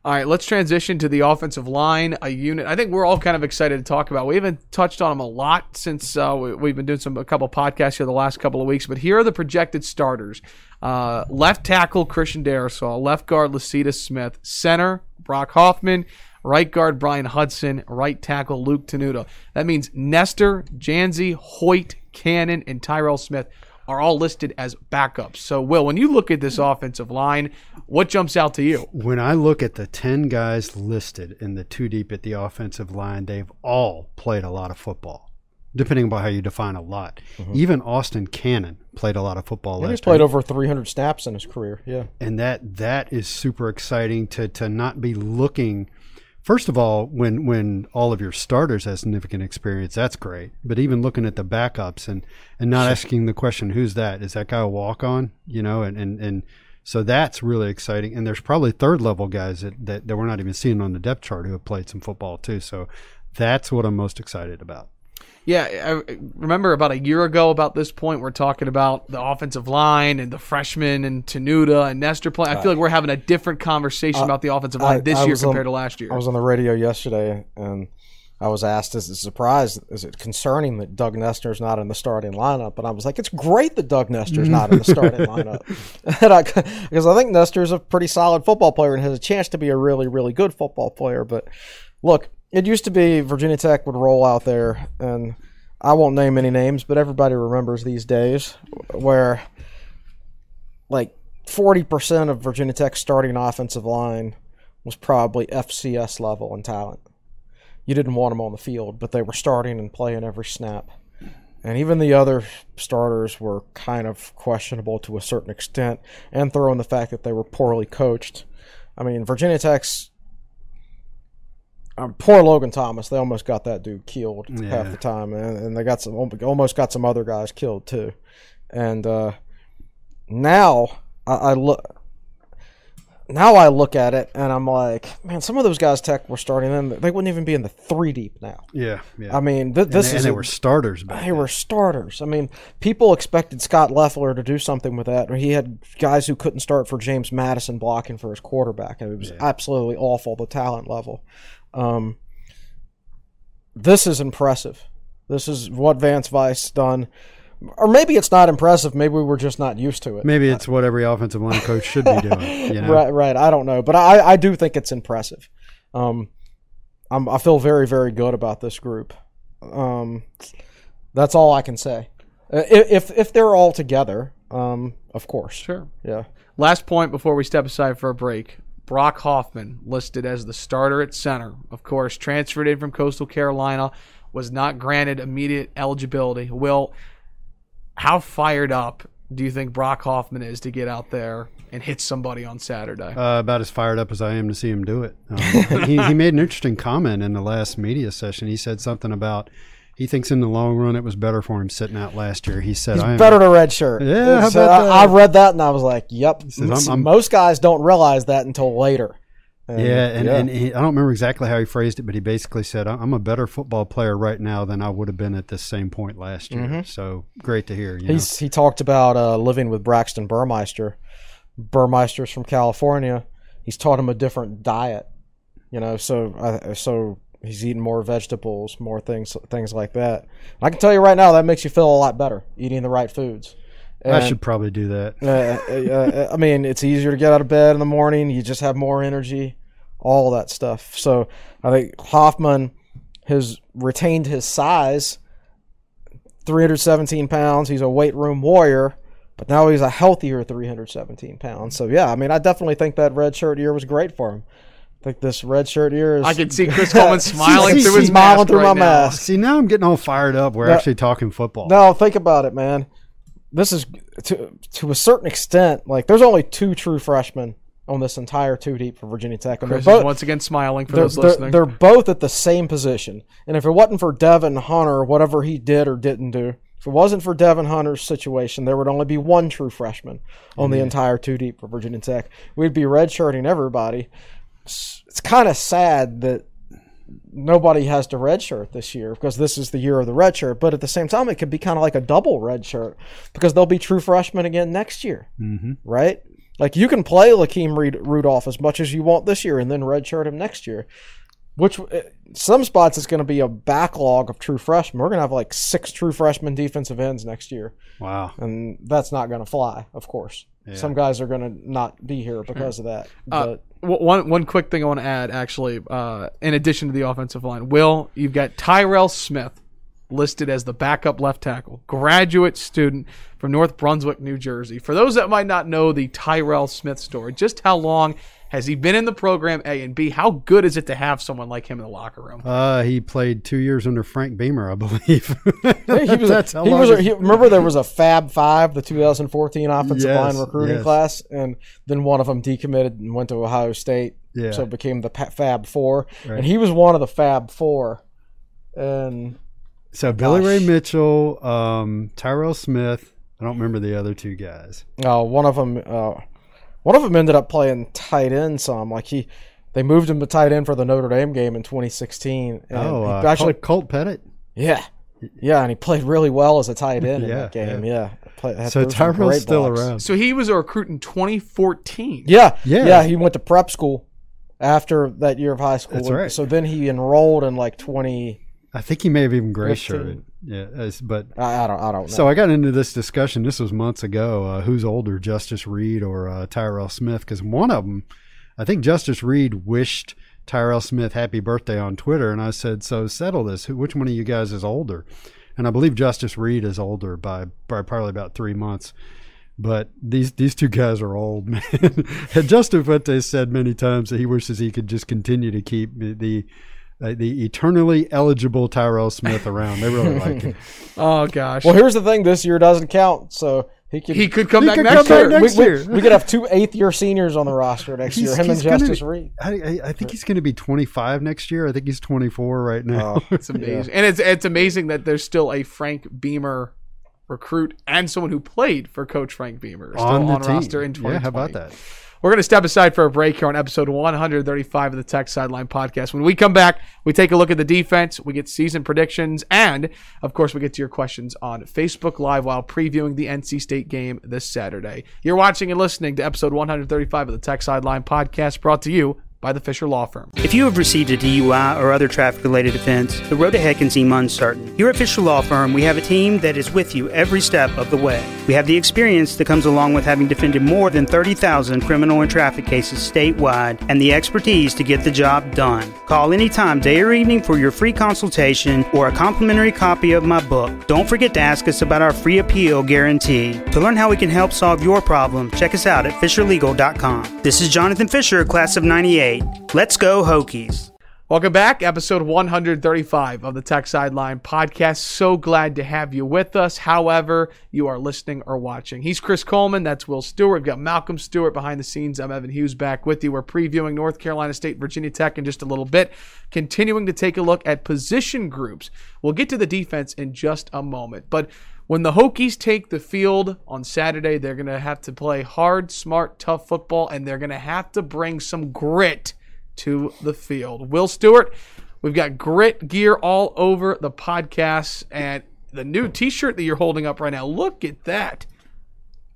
All right, let's transition to the offensive line, a unit I think we're all kind of excited to talk about. We haven't touched on them a lot since uh, we, we've been doing some a couple podcasts here the last couple of weeks, but here are the projected starters. Uh, left tackle Christian Darrisaw, left guard Lecitus Smith, center Brock Hoffman, right guard Brian Hudson, right tackle Luke Tenuta. That means Nestor, Dzansi, Hoyt, Cannon, and Tyrell Smith are all listed as backups. So, Will, when you look at this offensive line, what jumps out to you? When I look at the 10 guys listed in the two deep at the offensive line, they've all played a lot of football, depending on how you define a lot. Mm-hmm. Even Austin Cannon played a lot of football And last he's played year. over 300 snaps in his career. Yeah. and that that is super exciting to to not be looking first of all when when all of your starters have significant experience that's great. But even looking at the backups and and not asking the question who's that? Is that guy a walk on you know and and and so that's really exciting. And there's probably third level guys that, that that we're not even seeing on the depth chart who have played some football too. So that's what i'm most excited about Yeah, I remember about a year ago, about this point, we're talking about the offensive line and the freshmen and Tenuta and Nestor playing. I feel like we're having a different conversation about the offensive line this year was on- compared to last year. I was on the radio yesterday and I was asked, "Is it surprised? Is it concerning that Doug Nestor's not in the starting lineup?" And I was like, "It's great that Doug Nestor's not in the starting lineup, I, because I think Nestor's a pretty solid football player and has a chance to be a really, really good football player." But look, it used to be Virginia Tech would roll out there, and I won't name any names, but everybody remembers these days where like forty percent of Virginia Tech's starting offensive line was probably FCS level in talent. you didn't want them on the field, but they were starting and playing every snap. And even the other starters were kind of questionable to a certain extent, and throw in the fact that they were poorly coached. I mean, Virginia Tech's um, poor Logan Thomas. They almost got that dude killed half the time, and, and they got some almost got some other guys killed too. And uh, now I, I look now I look at it and I'm like, man, some of those guys Tech were starting in. They wouldn't even be in the three deep now. Yeah, yeah. I mean, th- this and, is and they a- were starters back they were starters. I mean, people expected Scot Loeffler to do something with that. He had guys who couldn't start for James Madison blocking for his quarterback, and it was absolutely awful the talent level. Um, this is impressive. This is what Vance Vice done, or maybe it's not impressive. Maybe we were just not used to it. Maybe it's what every offensive line coach should be doing. You know? Right, right. I don't know, but I, I do think it's impressive. Um, I'm, I feel very, very good about this group. Um, that's all I can say. Uh, If if they're all together, um, of course. Sure. Yeah. Last point before we step aside for a break. Brock Hoffman listed as the starter at center. Of course, transferred in from Coastal Carolina, was not granted immediate eligibility. Will, how fired up do you think Brock Hoffman is to get out there and hit somebody on Saturday? Uh, about as fired up as I am to see him do it. Um, he, he made an interesting comment in the last media session. He said something about he thinks in the long run it was better for him sitting out last year. He said, I am, Better to red shirt. Yeah, how So about I, that? I read that and I was like, "Yep." says, I'm- I'm- Most guys don't realize that until later. And, Yeah, and, and he, I don't remember exactly how he phrased it, but he basically said, "I'm a better football player right now than I would have been at this same point last year." So great to hear. You know? He talked about uh, living with Braxton Burmeister. Burmeister's from California. He's taught him a different diet, you know. So uh, so he's eating more vegetables, more things things like that. I can tell you right now that makes you feel a lot better eating the right foods. I should probably do that. uh, uh, uh, I mean, it's easier to get out of bed in the morning. You just have more energy, all that stuff. So I think Hoffman has retained his size, 317 pounds. He's a weight room warrior, but now he's a healthier 317 pounds. So yeah, I mean, I definitely think that red shirt year was great for him. I think this red shirt year is. I can see Chris Coleman smiling He's through his smiling mask through right my now. mask. See, now I'm getting all fired up. We're No. actually talking football. No, think about it, man. This is to to a certain extent like there's only two true freshmen on this entire two deep for Virginia Tech, and Chris they're is both once again smiling for they're, those they're, listening. they're both at the same position. And if it wasn't for Devin Hunter, whatever he did or didn't do, if it wasn't for Devin Hunter's situation, there would only be one true freshman on the mm-hmm. entire two deep for Virginia Tech. We'd be redshirting everybody. It's, it's kind of sad that nobody has to redshirt this year because this is the year of the redshirt. But at the same time, it could be kind of like a double redshirt because they'll be true freshmen again next year, mm-hmm. right? Like you can play Lakeem Reed, Rudolph as much as you want this year, and then redshirt him next year. Which uh, some spots is going to be a backlog of true freshmen. We're going to have like six true freshman defensive ends next year, Wow. and that's not going to fly. Of course, some guys are going to not be here because of that. Uh, But w- one one quick thing I want to add, actually, uh, in addition to the offensive line, Will you've got Tyrell Smith listed as the backup left tackle, graduate student from North Brunswick, New Jersey. For those that might not know the Tyrell Smith story, just how long has he been in the program? A and B, how good is it to have someone like him in the locker room? Uh, he played two years under Frank Beamer, I believe. he was, That's how he long was it's- he, remember there was a Fab Five, the 2014 offensive Yes, line recruiting yes. class, and then one of them decommitted and went to Ohio State. Yeah. So it became the Fab Four, and he was one of the Fab Four. And so Billy Ray Mitchell, um, Tyrell Smith. I don't remember the other two guys. uh, one of them, uh, one of them ended up playing tight end some. Like he, they moved him to tight end for the Notre Dame game in 2016. And Oh, uh, actually, Colt, Colt Pettit. yeah, yeah, and he played really well as a tight end in Yeah, that game. Yeah, Play- So threw Tyrell's still blocks. around. So he was a recruit in 2014. Yeah, Yeah. yeah, He went to prep school after that year of high school. That's right. So then he enrolled in like twenty. I think he may have even gray shirted. Yeah, but I, I don't. I don't know. So I got into this discussion. This was months ago. Uh, who's older, Justus Reed or uh, Tyrell Smith? Because one of them, I think Justus Reed wished Tyrell Smith happy birthday on Twitter, and I said, "So settle this. Who, which one of you guys is older?" And I believe Justus Reed is older by, by probably about three months. But these these two guys are old, man. and Justin Fuente said many times that he wishes he could just continue to keep the uh, the eternally eligible Tyrell Smith around. They really like him. Oh gosh. Well, here's the thing: this year doesn't count, so he could he could come He back could next come year. back next we, we- year. we could have two eighth year seniors on the roster next year. Him and Justus be- Reed. I, I, I think he's going to be 25 next year. I think he's 24 right now. Oh. It's amazing, and it's it's amazing that there's still a Frank Beamer recruit and someone who played for Coach Frank Beamer still on on, the team. roster in 2020. yeah, how about that? We're going to step aside for a break here on episode 135 of the Tech Sideline Podcast. When we come back, we take a look at the defense, we get season predictions, and of course, we get to your questions on Facebook Live while previewing the NC State game this Saturday. You're watching and listening to episode 135 of the Tech Sideline Podcast, brought to you by the Fisher Law Firm. If you have received a DUI or other traffic related offense, the road ahead can seem uncertain. Here at Fisher Law Firm, we have a team that is with you every step of the way. We have the experience that comes along with having defended more than 30,000 criminal and traffic cases statewide and the expertise to get the job done. Call anytime, day or evening, for your free consultation or a complimentary copy of my book. Don't forget to ask us about our free appeal guarantee. To learn how we can help solve your problem, check us out at FisherLegal.com. This is Jonathan Fisher, class of 98. Let's go, Hokies. Welcome back, episode 135 of the Tech Sideline Podcast. So glad to have you with us, however, you are listening or watching. He's Chris Coleman, that's Will Stewart. We've got Malcolm Stewart behind the scenes. I'm Evan Hughes back with you. We're previewing North Carolina State, Virginia Tech in just a little bit, continuing to take a look at position groups. We'll get to the defense in just a moment, but when the Hokies take the field on Saturday, they're going to have to play hard, smart, tough football, and they're going to have to bring some grit to the field. Will Stewart, we've got grit gear all over the podcast and the new t-shirt that you're holding up right now. Look at that.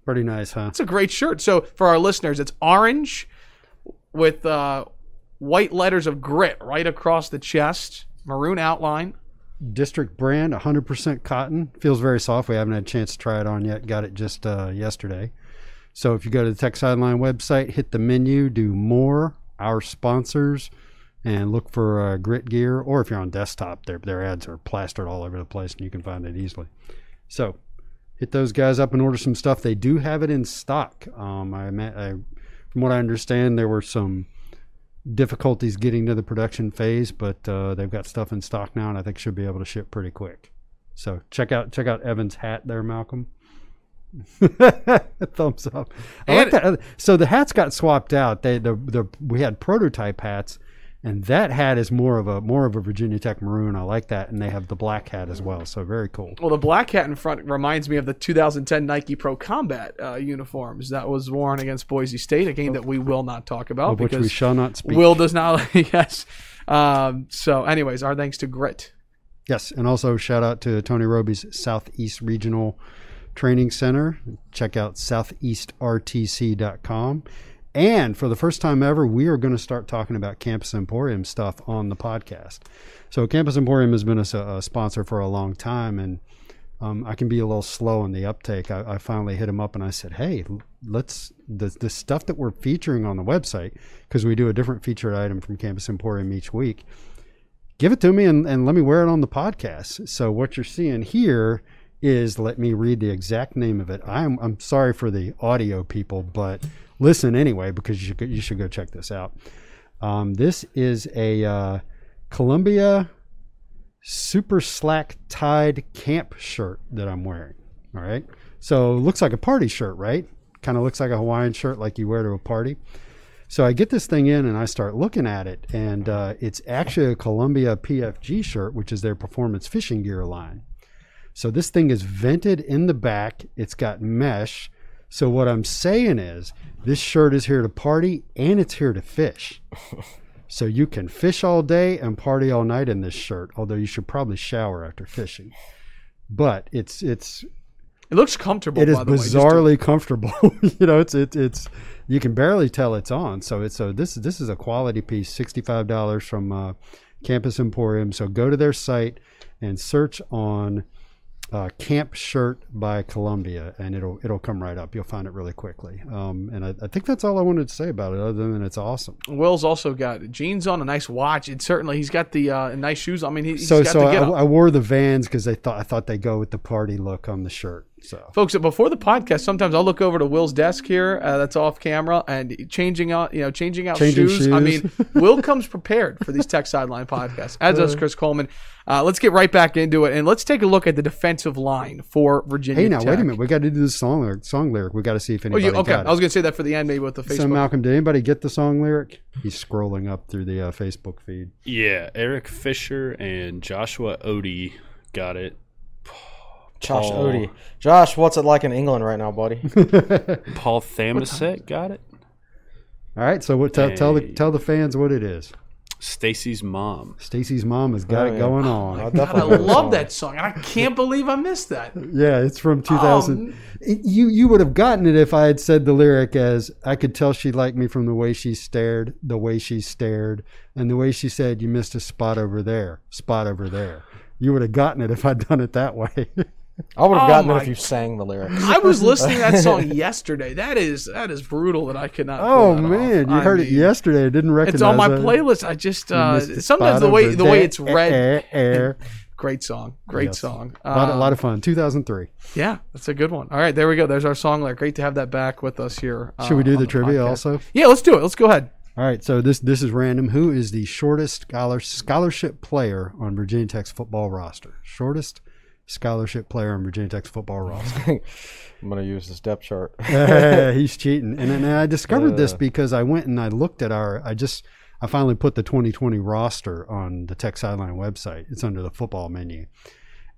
Pretty nice, huh? It's a great shirt. So for our listeners, it's orange with uh, white letters of grit right across the chest, maroon outline. District brand, 100% cotton. Feels very soft. We haven't had a chance to try it on yet. Got it just uh, yesterday. So if you go to the Tech Sideline website, hit the menu, do more, our sponsors, and look for uh, grit gear. Or if you're on desktop, their, their ads are plastered all over the place and you can find it easily. So hit those guys up and order some stuff. They do have it in stock. Um, I, I From what I understand, there were some difficulties getting to the production phase, but uh, they've got stuff in stock now, and I think should be able to ship pretty quick. So check out check out Evan's hat there, Malcolm. Thumbs up. I like that. So the hats got swapped out. They the, the we had prototype hats, and that hat is more of a more of a Virginia Tech maroon. I like that, and they have the black hat as well. So very cool. Well, the black hat in front reminds me of the 2010 Nike Pro Combat uh, uniforms that was worn against Boise State, a game that we will not talk about Of which we shall not speak. Will does not. yes. Um, so, anyways, our thanks to Grit. Yes, and also shout out to Tony Roby's Southeast Regional Training Center. Check out southeastrtc.com. And for the first time ever, we are going to start talking about Campus Emporium stuff on the podcast. So, Campus Emporium has been a, a sponsor for a long time, and um, I can be a little slow in the uptake. I, I finally hit him up and I said, "Hey, let's the the stuff that we're featuring on the website because we do a different featured item from Campus Emporium each week." give it to me and, and let me wear it on the podcast. So what you're seeing here is let me read the exact name of it. I'm I'm sorry for the audio people, but listen anyway because you you should go check this out. Um, this is a uh, Columbia super slack tide camp shirt that I'm wearing. All right, so looks like a party shirt, right? Kind of looks like a Hawaiian shirt like you wear to a party. So I get this thing in and I start looking at it, and uh, it's actually a Columbia PFG shirt, which is their performance fishing gear line. So this thing is vented in the back. It's got mesh. So what I'm saying is, this shirt is here to party and it's here to fish. So you can fish all day and party all night in this shirt. Although you should probably shower after fishing. But it's it's It looks comfortable. it is by the way, bizarrely comfortable. you know, it's it's it's you can barely tell it's on. So it's so this this is a quality piece, sixty five dollars from uh, Campus Emporium. So go to their site and search on uh, Camp Shirt by Columbia, and it'll it'll come right up. You'll find it really quickly. Um, and I, I think that's all I wanted to say about it, other than it's awesome. Will's also got jeans on, a nice watch. It certainly he's got the uh, nice shoes. I mean, he, he's so got so the I. I wore the Vans because they thought I thought they go with the party look on the shirt. So Folks, before the podcast, sometimes I'll look over to Will's desk here. Uh, that's off camera, and changing out, you know, changing out Changing shoes. I mean, Will comes prepared for these Tech Sideline podcasts, as does Chris Coleman. Uh, let's get right back into it, and let's take a look at the defensive line for Virginia. hey, now Tech. wait a minute. We got to do the song lyric. Song lyric. We got to see if Oh, anybody you, okay. got it. I was going to say that for the end, maybe with the Facebook. so Malcolm, did anybody get the song lyric? He's scrolling up through the uh, Facebook feed. Yeah, Eric Fisher and Joshua Odie got it. Josh Paul- Odie. Josh, what's it like in England right now, buddy? Paul Thammasek got it. All right. So what? Tell, tell the tell the fans what it is. Stacy's mom. Stacy's mom has got Oh, it yeah. going I on. God, I definitely heard the love song. that song, and I can't believe I missed that. Yeah, it's from um, 2000. Oh, It- you you would have gotten it if I had said the lyric as I could tell she liked me from the way she stared, the way she stared, and the way she said you missed a spot over there, spot over there. You would have gotten it if I'd done it that way. I would have Oh gotten it if you sang the lyrics. I was listening to that song yesterday. That is that is brutal that I could not. oh man, off. you I heard it yesterday. I didn't recognize it. It's on my that. playlist. I just uh, sometimes the way the way it's read. eh, eh, eh. Great song, great Yes. song. A lot, a Uh, lot of fun. 2003. yeah, that's a good one. All right, there we go. There's our song. Like, great to have that back with us here. Should we uh, do on the trivia podcast. also? Yeah, let's do it. Let's go ahead. All right, so this this is random. Who is the shortest scholarship player on Virginia Tech's football roster? Shortest scholarship player on Virginia Tech's football roster. I'm gonna use this depth chart. He's cheating, and, and I discovered this Uh. because I went and I looked at our. I just I finally put the 2020 roster on the Tech Sideline website. It's under the football menu,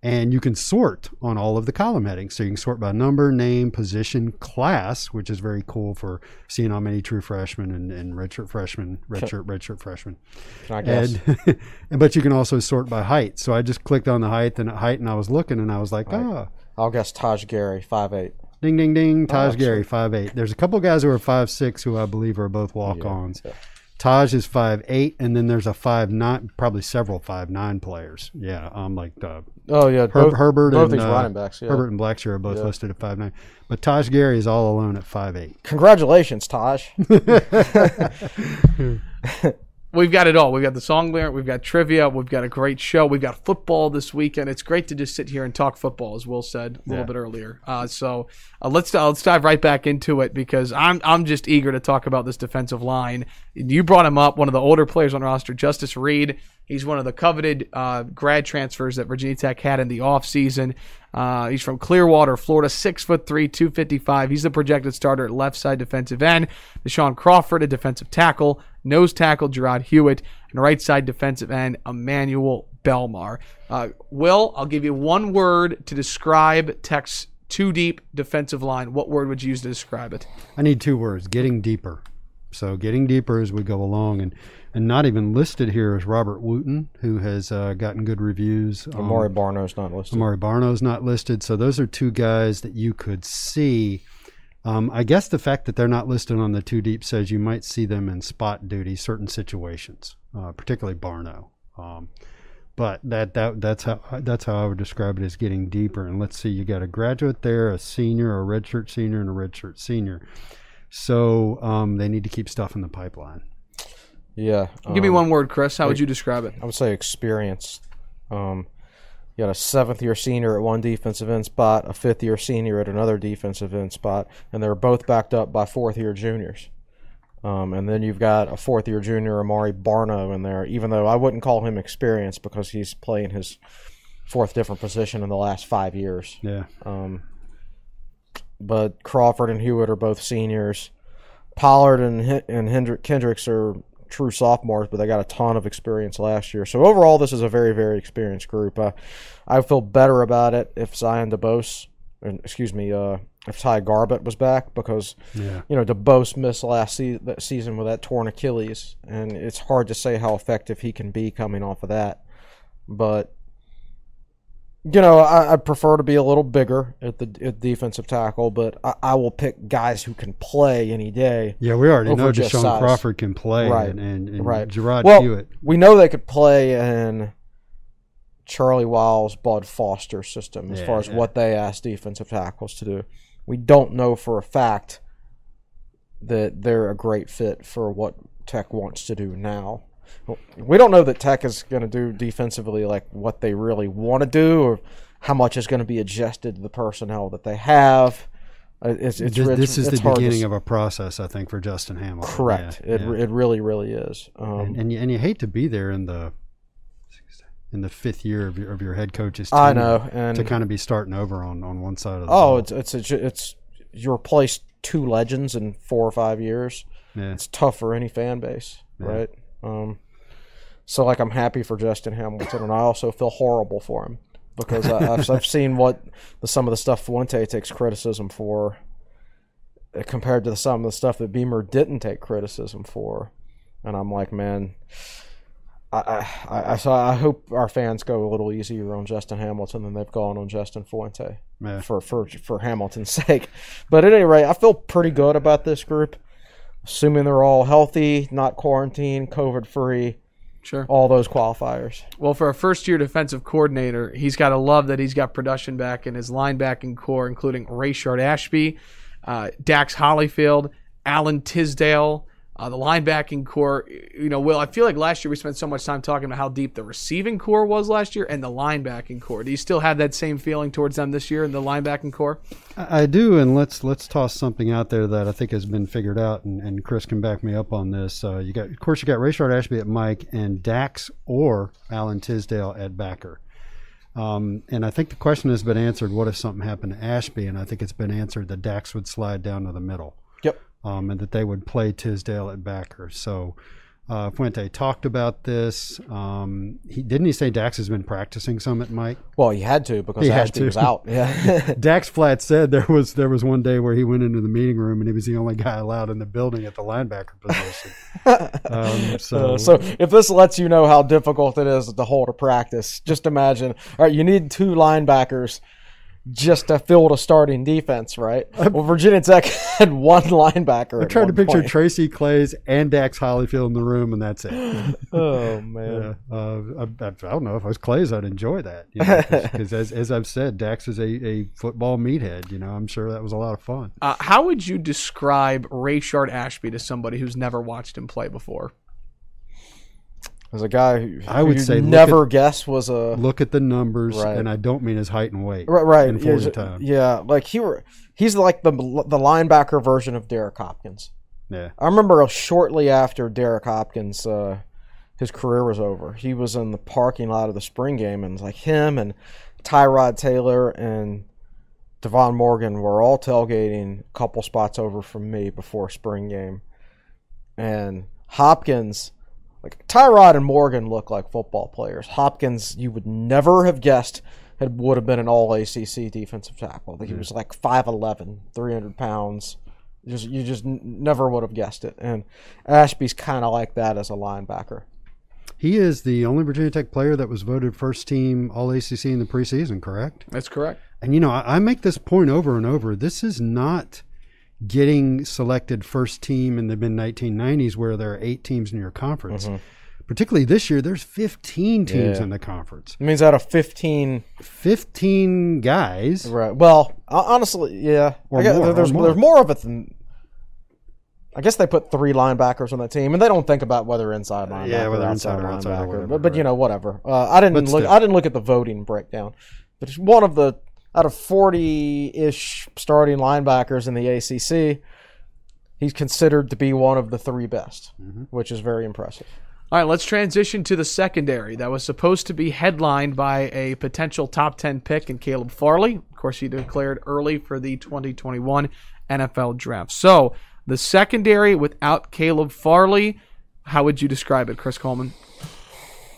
and you can sort on all of the column headings. So you can sort by number, name, position, class, which is very cool for seeing how many true freshmen and, and redshirt freshmen, redshirt redshirt freshmen. Can I guess? And, but you can also sort by height. So I just clicked on the height and height, and I was looking, and I was like, ah, I'll guess Taj Gary, five eight. ding, ding, ding. Taj that's Gary, five eight. There's a couple guys who are five six who I believe are both walk ons. Taj is five eight, and then there's a five nine, probably several five nine players. Yeah, I'm um, like uh, Oh yeah, Her- both, Herbert both and these uh, running backs. Yeah. Herbert and Blackshear are both listed at five nine, but Taj Gary is all alone at five eight. Congratulations, Taj. We've got it all. We've got the song lyric. We've got trivia. We've got a great show. We've got football this weekend. It's great to just sit here and talk football, as Will said a little bit earlier. Uh, so uh, let's uh, let's dive right back into it because I'm I'm just eager to talk about this defensive line. You brought him up, one of the older players on roster, Justus Reed. He's one of the coveted uh, grad transfers that Virginia Tech had in the offseason. Uh, he's from Clearwater, Florida, six foot three, two fifty five. He's the projected starter at left side defensive end. DaShawn Crawford, a defensive tackle, nose tackle Gerard Hewitt, and right side defensive end Emmanuel Belmar. Uh, Will, I'll give you one word to describe Tech's two deep defensive line. What word would you use to describe it? I need two words: getting deeper. So getting deeper as we go along, and and not even listed here is Robert Wooten, who has uh, gotten good reviews. Um, Amare Barno's not listed. Amare Barno's not listed. So those are two guys that you could see. Um, I guess the fact that they're not listed on the two deep says you might see them in spot duty, certain situations, uh, particularly Barno. Um, but that, that that's how that's how I would describe it as getting deeper. And let's see, you got a graduate there, a senior, a redshirt senior, and a redshirt senior. So um, they need to keep stuff in the pipeline. Yeah. Give me um, one word, Chris. How would you describe it? I would say experience. Um, you got a seventh year senior at one defensive end spot, a fifth year senior at another defensive end spot, and they're both backed up by fourth year juniors. Um, and then you've got a fourth year junior, Amare Barno, in there, even though I wouldn't call him experienced because he's playing his fourth different position in the last five years. Yeah. Um, but Crawford and Hewitt are both seniors. Pollard and and Hendrick Kendricks are true sophomores, but they got a ton of experience last year. So overall, this is a very very experienced group. Uh, I feel better about it if Zion DeBose, excuse me, uh, if Ty Garbutt was back because Yeah. you know DeBose missed last se- that season with that torn Achilles, and it's hard to say how effective he can be coming off of that. But you know, I, I prefer to be a little bigger at the at defensive tackle, but I, I will pick guys who can play any day. Yeah, we already know DaShawn size. Crawford can play, Right. and, and, and Right. Gerard well, Hewitt. we know they could play in Charley Wiles, Bud Foster system as Yeah, far as yeah. what they ask defensive tackles to do. We don't know for a fact that they're a great fit for what Tech wants to do now. We don't know that Tech is going to do defensively like what they really want to do or how much is going to be adjusted to the personnel that they have. Uh, It's, it's, this, this is the hard to beginning of a process, I think, for Justin Hamilton. correct. Yeah, it yeah. it really really is. Um, and, and you, and you hate to be there in the in the fifth year of your of your head coach's. I tenure know, and to kind of be starting over on, on one side of the. oh, ball. it's it's it's it's you replaced two legends in four or five years. yeah. It's tough for any fan base, right? Um, so like I'm happy for Justin Hamilton, and I also feel horrible for him because I, I've, I've seen what the, some of the stuff Fuente takes criticism for uh, compared to the, some of the stuff that Beamer didn't take criticism for, and I'm like, man. I, I, I, so I hope our fans go a little easier on Justin Hamilton than they've gone on Justin Fuente Yeah. for, for for Hamilton's sake. But at any rate, I feel pretty good about this group, assuming they're all healthy, not quarantined, COVID free, Sure. all those qualifiers. Well, for a first year defensive coordinator, he's got to love that he's got production back in his linebacking corps, including Rayshard Ashby, uh, Dax Hollyfield, Alan Tisdale, uh, the linebacking corps. You know, Will, I feel like last year we spent so much time talking about how deep the receiving corps was last year and the linebacking corps. Do you still have that same feeling towards them this year in the linebacking corps? I I do, and let's let's toss something out there that I think has been figured out, and, and Chris can back me up on this. Uh, you got, of course, you got Rayshard Ashby at Mike and Dax or Alan Tisdale at backer. Um, and I think the question has been answered. What if something happened to Ashby? And I think it's been answered that Dax would slide down to the middle. Yep. Um, and that they would play Tisdale at backer. So uh, Fuente talked about this. Um, he didn't he say Dax has been practicing some at Mike. Well, he had to because He had Ashby to. was out. Yeah. Dax flat said there was there was one day where he went into the meeting room and he was the only guy allowed in the building at the linebacker position. um, so, Uh, so if this lets you know how difficult it is to hold a practice, just imagine. All right, you need two linebackers just to field a starting defense, right? Well, Virginia Tech had one linebacker. I at tried to picture point. Tracy Claeys and Dax Hollyfield in the room, and that's it. Oh man. Yeah, uh, I, I, I don't know if I was Claeys, I'd enjoy that. Because as, as I've said, Dax is a, a football meathead. You know, I'm sure that was a lot of fun. Uh, how would you describe Rayshard Ashby to somebody who's never watched him play before? As a guy who I would say never at- guess was a Look at the numbers, Right. and I don't mean his height and weight. right, right. in yeah, time. yeah, like he were he's like the the linebacker version of Derek Hopkins. Yeah. I remember shortly after Derek Hopkins, uh, his career was over. He was in the parking lot of the spring game, and like him and Tyrod Taylor and Devon Morgan were all tailgating a couple spots over from me before spring game, and Hopkins. Like Tyrod and Morgan look like football players. Hopkins, you would never have guessed had would have been an all ACC defensive tackle. He mhm. was like 5'11", 300 pounds. Just you just never would have guessed it. And Ashby's kind of like that as a linebacker. He is the only Virginia Tech player that was voted first team All ACC in the preseason, correct? That's correct. And you know, I, I make this point over and over. This is not getting selected first team in the mid 1990s where there are eight teams in your conference. Particularly this year, there's 15 teams Mm-hmm. Yeah. in the conference. It means out of fifteen, 15 guys. right? Well, honestly, yeah. Or I guess more, or there's more. there's more of it than. I guess they put three linebackers on the team, and they don't think about whether inside linebacker, Yeah, whether or inside outside or outside or linebacker. whatever, but, but you know, whatever. Uh, I didn't But look. still. I didn't look at the voting breakdown, but it's one of the out of forty-ish starting linebackers in the ACC. He's considered to be one of the three best, Mm-hmm. which is very impressive. All right, let's transition to the secondary that was supposed to be headlined by a potential top 10 pick in Caleb Farley. Of course, he declared early for the 2021 NFL draft. So, the secondary without Caleb Farley, how would you describe it, Chris Coleman?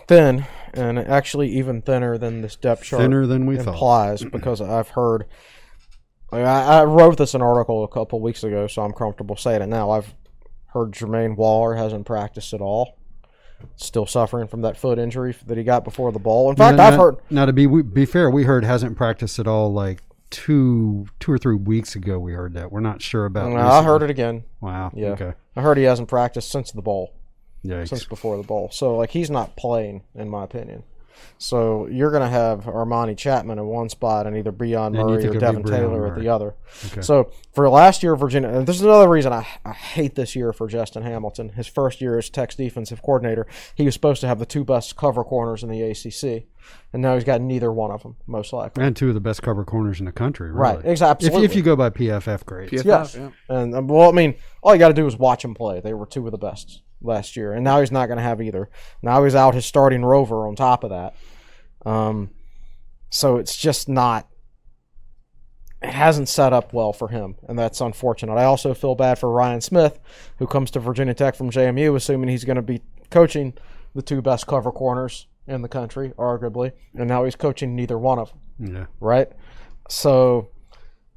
thin and actually even thinner than this depth chart Thinner than we thought. implies because I've heard. I, I wrote this an article a couple weeks ago, so I'm comfortable saying it now. I've heard Jermaine Waller hasn't practiced at all. Still suffering from that foot injury that he got before the ball. In fact, Now- I've heard Now, to be be fair, we heard hasn't practiced at all like two two or three weeks ago. We heard that. We're not sure about. No, I heard it again. Wow. Yeah, Okay. I heard he hasn't practiced since the bowl, Yikes. since before the bowl. So like he's not playing, in my opinion. So you're going to have Armani Chapman in one spot and either Brion Murray or Devin Breon Taylor at the other. Okay. So for last year, Virginia, and this is another reason I, I hate this year for Justin Hamilton. His first year as Tech's defensive coordinator, he was supposed to have the two best cover corners in the ACC, and now he's got neither one of them, most likely. and two of the best cover corners in the country. Really. Right, exactly. If, if you go by PFF grades, PFF, Yes. yeah. And um, well, I mean, all you got to do is watch him play. They were two of the best last year, and now he's not going to have either. Now he's out his starting rover on top of that. Um, so it's just not. It hasn't set up well for him, and that's unfortunate. I also feel bad for Ryan Smith, who comes to Virginia Tech from JMU, assuming he's going to be coaching the two best cover corners in the country, arguably, and now he's coaching neither one of them yeah. right? So,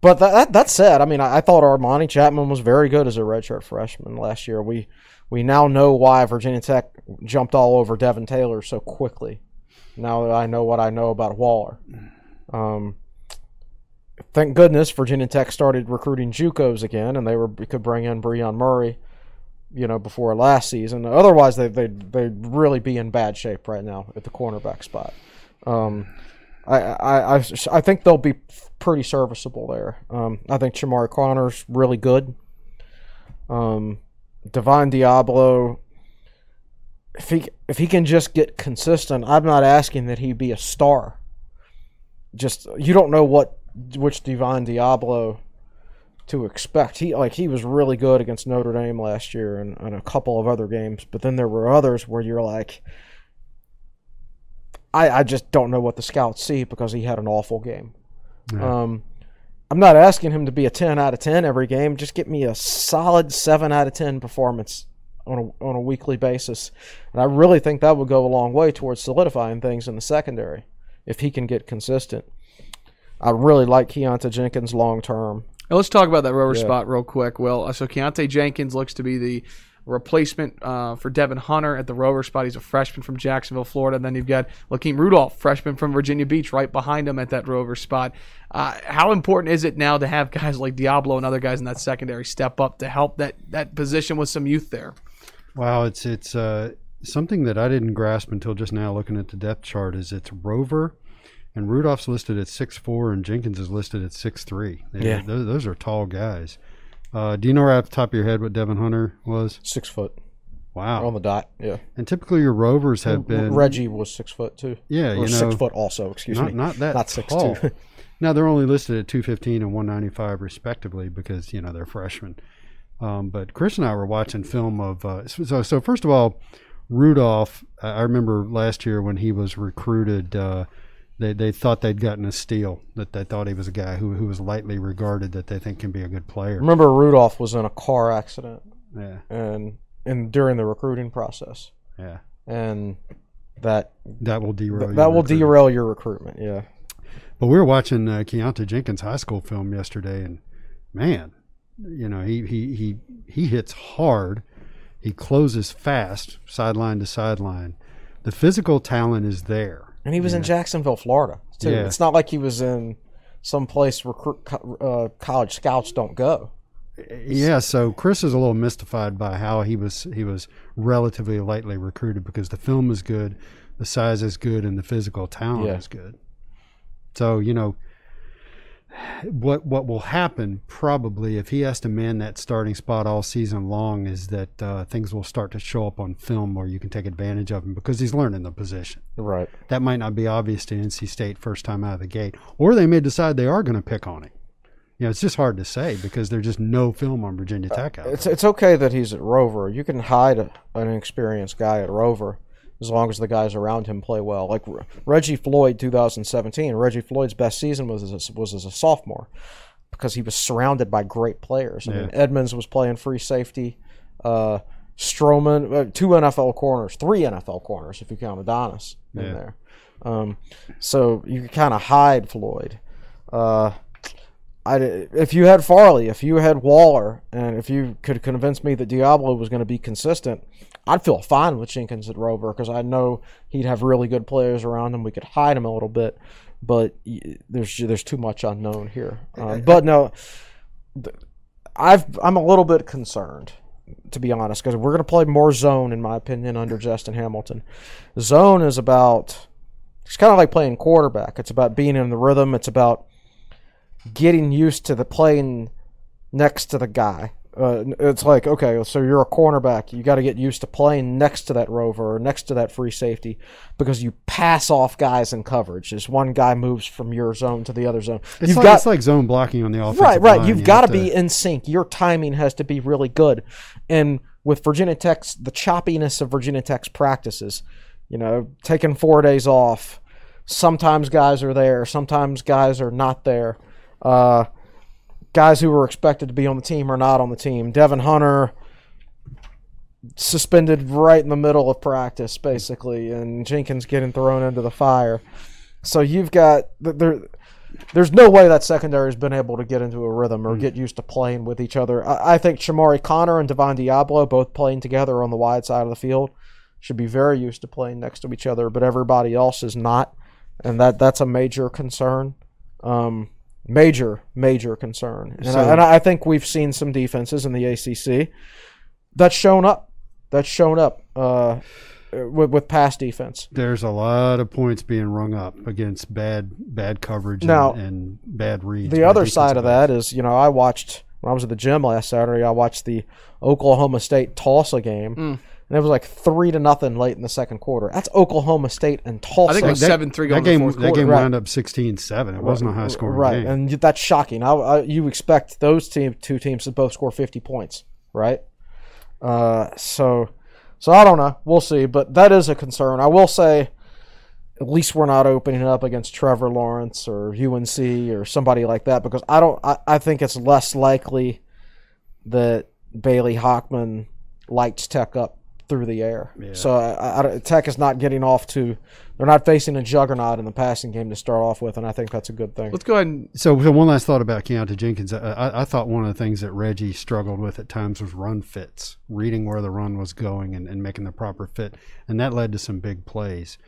but that that, that said, I mean, I, I thought Armani Chapman was very good as a redshirt freshman last year. We we now know why Virginia Tech jumped all over Devin Taylor so quickly. Now that I know what I know about Waller. Um, thank goodness Virginia Tech started recruiting JUCOs again, and they were could bring in Brion Murray. You know, before last season. Otherwise, they they they'd really be in bad shape right now at the cornerback spot. Um, I, I, I, I think they'll be pretty serviceable there. Um, I think Chamarri Conner's really good. Um, Divine Deablo, if he if he can just get consistent, I'm not asking that he be a star. Just you don't know what which Divine Deablo to expect. He like he was really good against Notre Dame last year and, and a couple of other games, but then there were others where you're like, I, I just don't know what the scouts see because he had an awful game. Um, I'm not asking him to be a 10 out of 10 every game. Just get me a solid 7 out of 10 performance on a, on a weekly basis. And I really think that would go a long way towards solidifying things in the secondary if he can get consistent. I really like Keonta Jenkins long term. Let's talk about that rover Yeah. spot real quick. Well, uh, so Keonta Jenkins looks to be the replacement uh, for Devin Hunter at the rover spot. He's a freshman from Jacksonville, Florida. And then you've got Lakeem Rudolph, freshman from Virginia Beach, right behind him at that rover spot. Uh, how important is it now to have guys like Deablo and other guys in that secondary step up to help that, that position with some youth there? Wow, it's it's uh, something that I didn't grasp until just now looking at the depth chart. Is it's Rover, and Rudolph's listed at six four, and Jenkins is listed at six three. Yeah. those, those are tall guys. Uh, do you know right off the top of your head what Devin Hunter was? Six foot Wow. on the dot. Yeah. and typically your Rovers have been Reggie was six foot too. Yeah, or you know, six foot also. Excuse not me. not that Not six tall. two. now they're only listed at 215 and 195 respectively because you know they're freshmen. Um, but Chris and I were watching film of uh, so so first of all, Rudolph. I I remember last year when he was recruited. Uh, they, they thought they'd gotten a steal. That they thought he was a guy who, who was lightly regarded that they think can be a good player. Remember, Rudolph was in a car accident Yeah, and and during the recruiting process, yeah. and that That will derail. that your will recruiting. derail your recruitment. Yeah. But we were watching uh, Keonta Jenkins high school film yesterday, and man, you know he he he he hits hard, he closes fast, sideline to sideline. The physical talent is there. And he was in Jacksonville, Florida, too. Yeah. It's not like he was in some place where uh, college scouts don't go. Yeah, so Chris is a little mystified by how he was he was relatively lightly recruited because the film is good, the size is good, and the physical talent Yeah. is good. So you know what what will happen probably if he has to man that starting spot all season long is that uh, things will start to show up on film where you can take advantage of him because he's learning the position. Right. That might not be obvious to NC State first time out of the gate, or they may decide they are going to pick on him. You know, it's just hard to say because there's just no film on Virginia Tech out there. It's it's okay that he's at Rover. You can hide a, an experienced guy at Rover as long as the guys around him play well. Like Re- Reggie Floyd, 2017. Reggie Floyd's best season was as a, was as a sophomore because he was surrounded by great players. I mean, Edmunds was playing free safety. Uh, Stroman, uh, two NFL corners, three NFL corners if you count Adonis in Yeah. there. Um, so you can kind of hide Floyd. Uh, I, if you had Farley, if you had Waller, and if you could convince me that Deablo was going to be consistent, I'd feel fine with Jenkins at Rover because I know he'd have really good players around him. We could hide him a little bit, but there's there's too much unknown here. Um, but no, I've I'm a little bit concerned to be honest because we're going to play more zone in my opinion under Justin Hamilton. Zone is about It's kind of like playing quarterback. It's about being in the rhythm. It's about getting used to the playing next to the guy. Uh, it's like okay, so you're a cornerback. You got to get used to playing next to that rover or next to that free safety because you pass off guys in coverage. As one guy moves from your zone to the other zone, It's you've like, got it's like zone blocking on the offensive right, right. line. You've You got to be in sync. Your timing has to be really good. And with Virginia Tech's the choppiness of Virginia Tech's practices, you know, taking four days off. Sometimes guys are there. Sometimes guys are not there. Uh, guys who were expected to be on the team are not on the team. Devin Hunter suspended right in the middle of practice, basically, and Jenkins getting thrown into the fire. So you've got there. There's no way that secondary has been able to get into a rhythm or get used to playing with each other. I, I think Chamarri Conner and Devon Deablo both playing together on the wide side of the field should be very used to playing next to each other, but everybody else is not, and that that's a major concern. Um, major, major concern. And, So- I, and I think we've seen some defenses in the ACC that's shown up. That's shown up uh, with, with pass defense. There's a lot of points being rung up against bad bad coverage and, Now, and bad reads. The other side of that is, you know, I watched when I was at the gym last Saturday. I watched the Oklahoma State Tulsa game, Mm. And it was like three to nothing late in the second quarter. That's Oklahoma State and Tulsa. I think it was That- seven three going that game, to the fourth that game Right. wound up 16-7. It wasn't a high scoring right, game. and that's shocking. I, I, you expect those team, two teams to both score fifty points, right? Uh, so, so I don't know. We'll see, but that is a concern. I will say, at least we're not opening up against Trevor Lawrence or UNC or somebody like that because I don't. I, I think it's less likely that Bailey Hockman lights Tech up through the air. So I, I, Tech is not getting off to. They're not facing a juggernaut in the passing game to start off with, and I think that's a good thing. Let's go ahead and So, so one last thought about Keonta Jenkins. I, I, I thought one of the things that Reggie struggled with at times was run fits, reading where the run was going and, and making the proper fit, and that led to some big plays.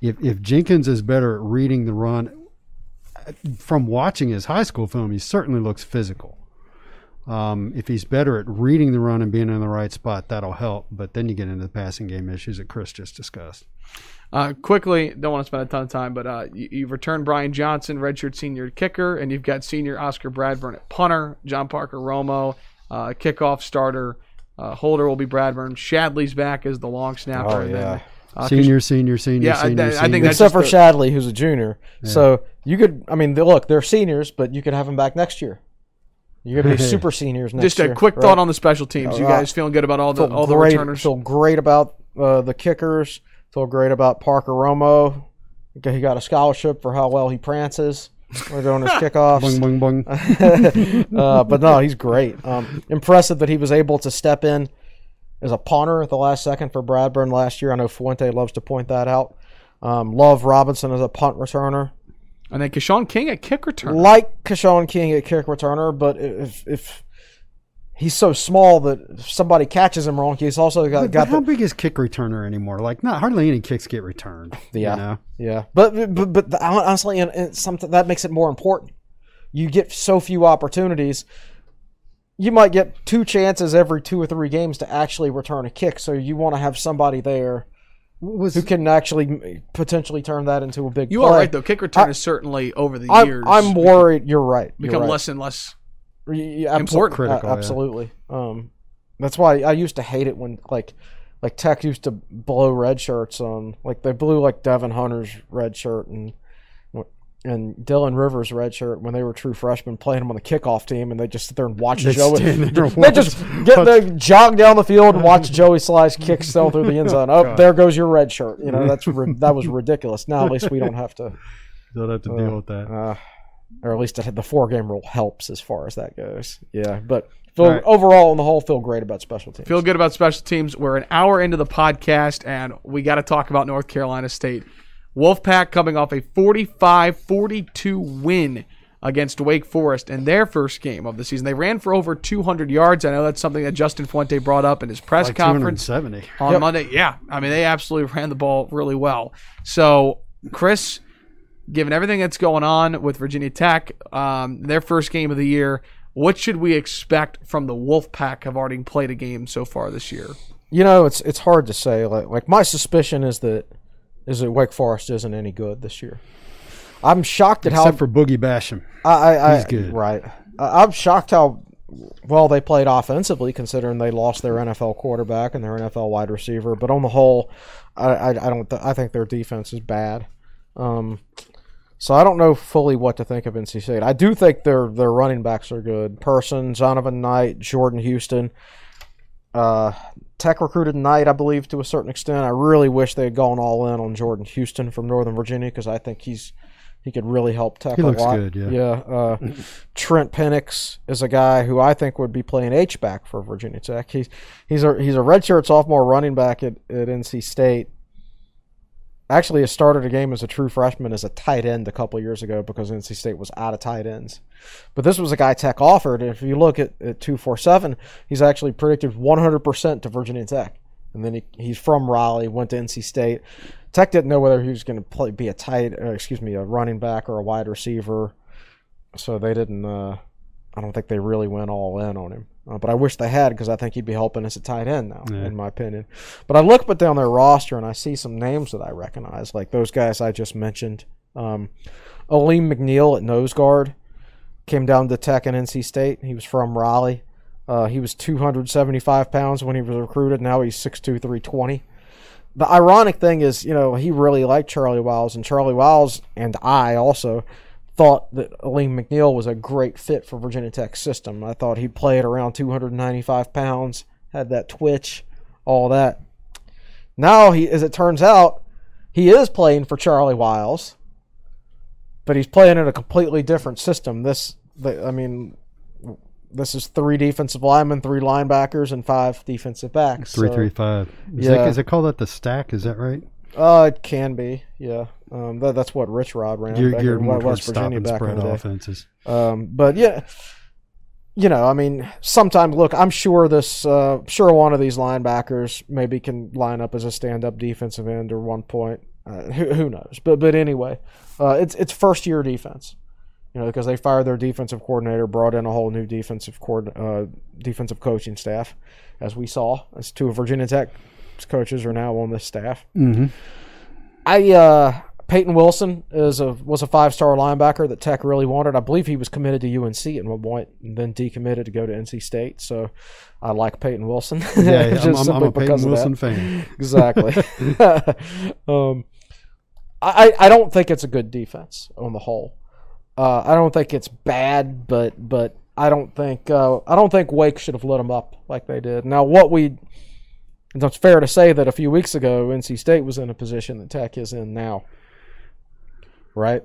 If if Jenkins is better at reading the run, uh, from watching his high school film, he certainly looks physical. Um, if he's better at reading the run and being in the right spot, that'll help. But then you get into the passing game issues that Chris just discussed. Uh, quickly, don't want to spend a ton of time, but uh, you, you've returned Brian Johnson, redshirt senior kicker, and you've got senior Oscar Bradburn at punter, John Parker Romo, uh, kickoff starter. Uh, Holder will be Bradburn. Shadley's back as the long snapper. Oh, and then, yeah. uh, Senior, senior, senior, Yeah, I- senior, I think that's Except for the- Shadley, who's a junior. So you could, I mean, look, they're seniors, but you could have them back next year. You're gonna be super seniors next Just a year. quick right? thought on the special teams. You Uh, guys feeling good about all the feel all the great, returners? Feel great about uh, the kickers. Feel great about Parker Romo. He got a scholarship for how well he prances. We're doing his kickoffs. Boing, boing, boing. uh, but no, he's great. Um, impressive that he was able to step in as a punter at the last second for Bradburn last year. I know Fuente loves to point that out. Um, love Robinson as a punt returner. And then Keshawn King at kick return. Like Keshawn King at kick returner, but if if he's so small that if somebody catches him wrong, he's also got, But got how the, big is kick returner anymore? Like, not hardly any kicks get returned. Yeah. You know? Yeah, but but but the- honestly, and, and something that makes it more important. You get so few opportunities. You might get two chances every two or three games to actually return a kick. So you want to have somebody there Was who can actually potentially turn that into a big. You play. are right though. Kick return I- is certainly over the I'm, years. I'm worried. You're right. You're become right. less and less. Y- y- important. Critical, uh, yeah. absolutely. Um, that's why I used to hate it when like like Tech used to blow red shirts on like they blew like Devon Hunter's red shirt and and Dylan Rivers' redshirt when they were true freshmen playing them on the kickoff team and they just sit there and watch They Joey. stand there and They just watch- get they jog down the field and watch Joey Slye's kick still through the end zone. Oh, there goes your red shirt. You know that's that was ridiculous. Now at least we don't have to. Don't have to deal with that. Uh, or at least the four game rule helps as far as that goes. Yeah, but feel, All right. overall on the whole, feel great about special teams. Feel good about special teams. We're an hour into the podcast, and we got to talk about North Carolina State. Wolfpack coming off a 45 42 win against Wake Forest in their first game of the season. They ran for over 200 yards. I know that's something that Justin Fuente brought up in his press Like conference 270. on Monday. Yeah, I mean, they absolutely ran the ball really well. So, Chris, given everything that's going on with Virginia Tech, um, their first game of the year, what should we expect from the Wolfpack? Have already played a game so far this year. You know, it's it's hard to say. Like, like my suspicion is that is that Wake Forest isn't any good this year. I'm shocked at how Except for Boogie Basham. I, I, I He's good. Right. I'm shocked how well they played offensively, considering they lost their NFL quarterback and their NFL wide receiver. But on the whole, I, I, I don't. Th- I think their defense is bad. Um, so I don't know fully what to think of NC State. I do think their their running backs are good. Person, Zonovan Knight, Jordan Houston. Uh, Tech recruited Knight, I believe, to a certain extent. I really wish they had gone all in on Jordan Houston from Northern Virginia because I think he's he could really help Tech He a looks lot. good, yeah. Yeah. Uh, Trent Pennix is a guy who I think would be playing H back for Virginia Tech. He's he's a he's a redshirt sophomore running back at, at NC State. Actually, has started a game as a true freshman as a tight end a couple years ago because NC State was out of tight ends. But this was a guy Tech offered. If you look at, at 247, he's actually predicted 100% to Virginia Tech. And then he, he's from Raleigh, went to NC State. Tech didn't know whether he was going to play be a tight, uh, excuse me, a running back or a wide receiver. So they didn't. Uh, I don't think they really went all in on him. Uh, but I wish they had because I think he'd be helping us at tight end now, Yeah. in my opinion. But I look but down their roster and I see some names that I recognize, like those guys I just mentioned. Um, Alim McNeill at nose guard came down to Tech and NC State. He was from Raleigh. Uh, he was 275 pounds when he was recruited. Now he's 6'2", 320. The ironic thing is, you know, he really liked Charley Wiles, and Charley Wiles and I also thought that Alim McNeill was a great fit for Virginia Tech's system. I thought he'd play at around 295 pounds, had that twitch, all that. Now, he, as it turns out, he is playing for Charley Wiles, but he's playing in a completely different system. This, I mean, this is three defensive linemen, three linebackers, and five defensive backs. Three So- three five. Is, Yeah. it, is it called that the stack? Is that right? Uh, it can be, yeah. Um, that, that's what Rich Rod ran back geared more towards stop and spread offenses. Um, but yeah, you know, I mean, sometimes look, I'm sure this, uh, sure one of these linebackers maybe can line up as a stand-up defensive end or one point. Uh, who, who knows? But but anyway, uh, it's it's first year defense. You know, because they fired their defensive coordinator, brought in a whole new defensive coord, uh, defensive coaching staff, as we saw. As two of Virginia Tech coaches are now on this staff. Mm-hmm. I uh, Peyton Wilson is a was a five star linebacker that Tech really wanted. I believe he was committed to UNC at one point and then decommitted to go to NC State. So I like Peyton Wilson. Yeah, Just I'm, I'm, a Peyton of that. Wilson fan. Exactly. um, I I don't think it's a good defense on the whole. Uh, I don't think it's bad, but but I don't think uh, I don't think Wake should have let them up like they did. Now, what we it's fair to say that a few weeks ago, NC State was in a position that Tech is in now, right?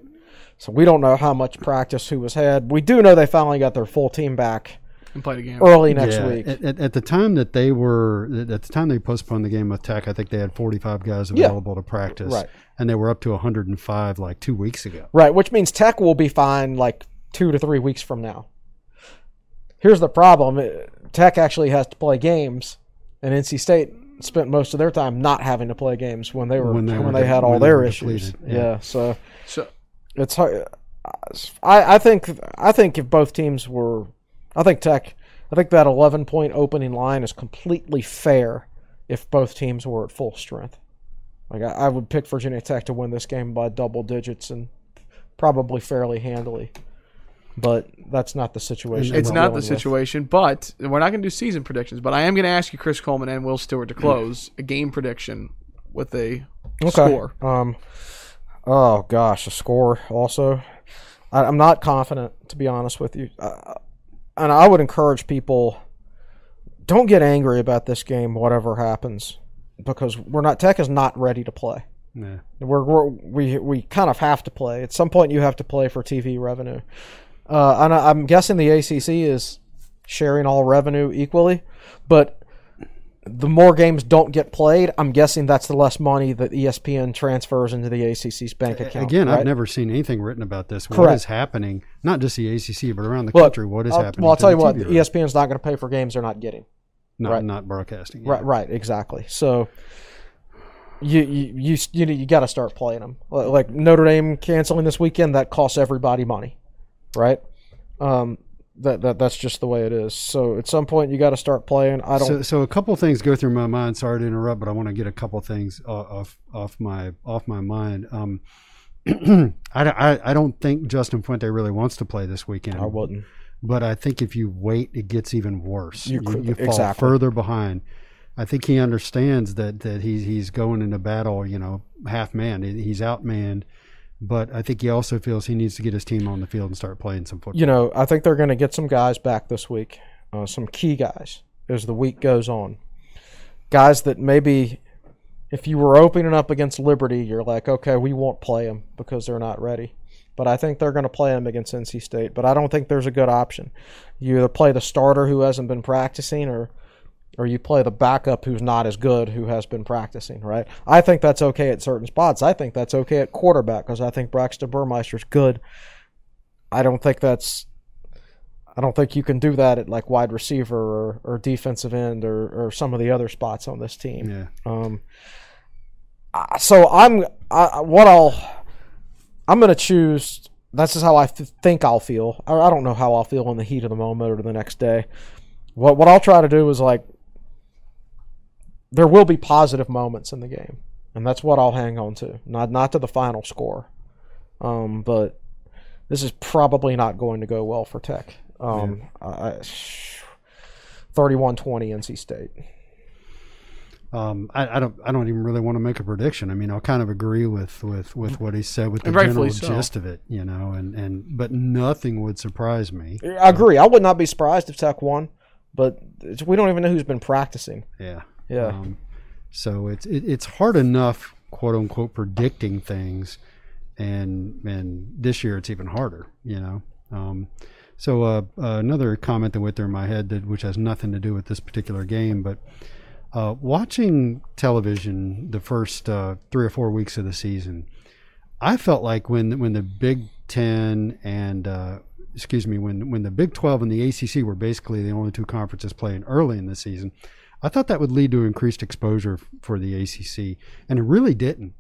So we don't know how much practice who was had. We do know they finally got their full team back and played a game. early next Yeah, week. At, at, at the time that they were, at the time they postponed the game with Tech, I think they had 45 guys Yeah. available to practice. Right. And they were up to 105 like two weeks ago. Right, which means Tech will be fine like two to three weeks from now. Here's the problem: Uh, Tech actually has to play games, and NC State spent most of their time not having to play games when they were When when they they, were de- had all their issues. Yeah. yeah. so So it's hard. I I think I think if both teams were, I think Tech, I think that 11 point opening line is completely fair if both teams were at full strength. Like I, I would pick Virginia Tech to win this game by double digits and probably fairly handily. But that's not the situation. it's not the with. situation, but we're not going to do season predictions. But I am going to ask you, Chris Coleman and Will Stewart, to close a game prediction with a Okay. score. Um. Oh gosh, a score also. I, I'm not confident to be honest with you, uh, and I would encourage people don't get angry about this game, whatever happens, because we're not. Tech is not ready to play. Yeah. We're, we're we we kind of have to play. At some point, you have to play for TV revenue. Uh, and I, I'm guessing the ACC is sharing all revenue equally, but the more games don't get played, I'm guessing that's the less money that ESPN transfers into the ACC's bank account. Again, I've never seen anything written about this. What Correct. is happening? Not just the ACC, but around the country. What is I'll- happening? Well, I'll tell you what, the? ESPN's not going to pay for games they're not getting. not, right. not broadcasting. yeah. Right, right, exactly. So you you you you, you got to start playing them. Like Notre Dame canceling this weekend, that costs everybody money, right? Um, that, that that's just the way it is. So at some point you got to start playing. I don't. So, so a couple things go through my mind. Sorry to interrupt, but I want to get a couple things off off my off my mind. Um, I, I I don't think Justin Fuente really wants to play this weekend. I wouldn't. But I think if you wait, it gets even worse. You You, you fall exactly. further behind. I think he understands that that he's he's going into battle. You know, half man. He- He's outmanned. But I think he also feels he needs to get his team on the field and start playing some football. You know, I think they're going to get some guys back this week, uh, some key guys as the week goes on. Guys that maybe, if you were opening up against Liberty, you're like, okay, we won't play them because they're not ready. But I think they're going to play them against NC State. But I don't think there's a good option. You either play the starter who hasn't been practicing, or or you play the backup who's not as good who has been practicing, right? I think that's okay at certain spots. I think that's okay at quarterback because I think Braxton Burmeister's good. I don't think that's I don't think you can do that at like wide receiver or, or defensive end or, or some of the other spots on this team. Yeah. Um, so I'm I, what I'll I'm gonna choose. That's just how I think I'll feel. I, I don't know how I'll feel in the heat of the moment or the next day. What what I'll try to do is like there will be positive moments in the game, and that's what I'll hang on to. Not not to the final score, um, but this is probably not going to go well for Tech. Um, I, 31-20 NC State. Um, I, I don't. I don't even really want to make a prediction. I mean, I'll kind of agree with with, with what he said with the rightfully general so. gist of it, you know. And, and but nothing would surprise me. I agree. I would not be surprised if Tech won, but it's, we don't even know who's been practicing. Yeah. Yeah. Um, so it's it, it's hard enough, quote unquote, predicting things, and and this year it's even harder. You know. Um, so uh, uh, another comment that went through my head that which has nothing to do with this particular game, but uh, watching television the first uh, three or four weeks of the season, I felt like when when the Big Ten and uh, excuse me when when the Big Twelve and the ACC were basically the only two conferences playing early in the season, I thought that would lead to increased exposure for the ACC, and it really didn't.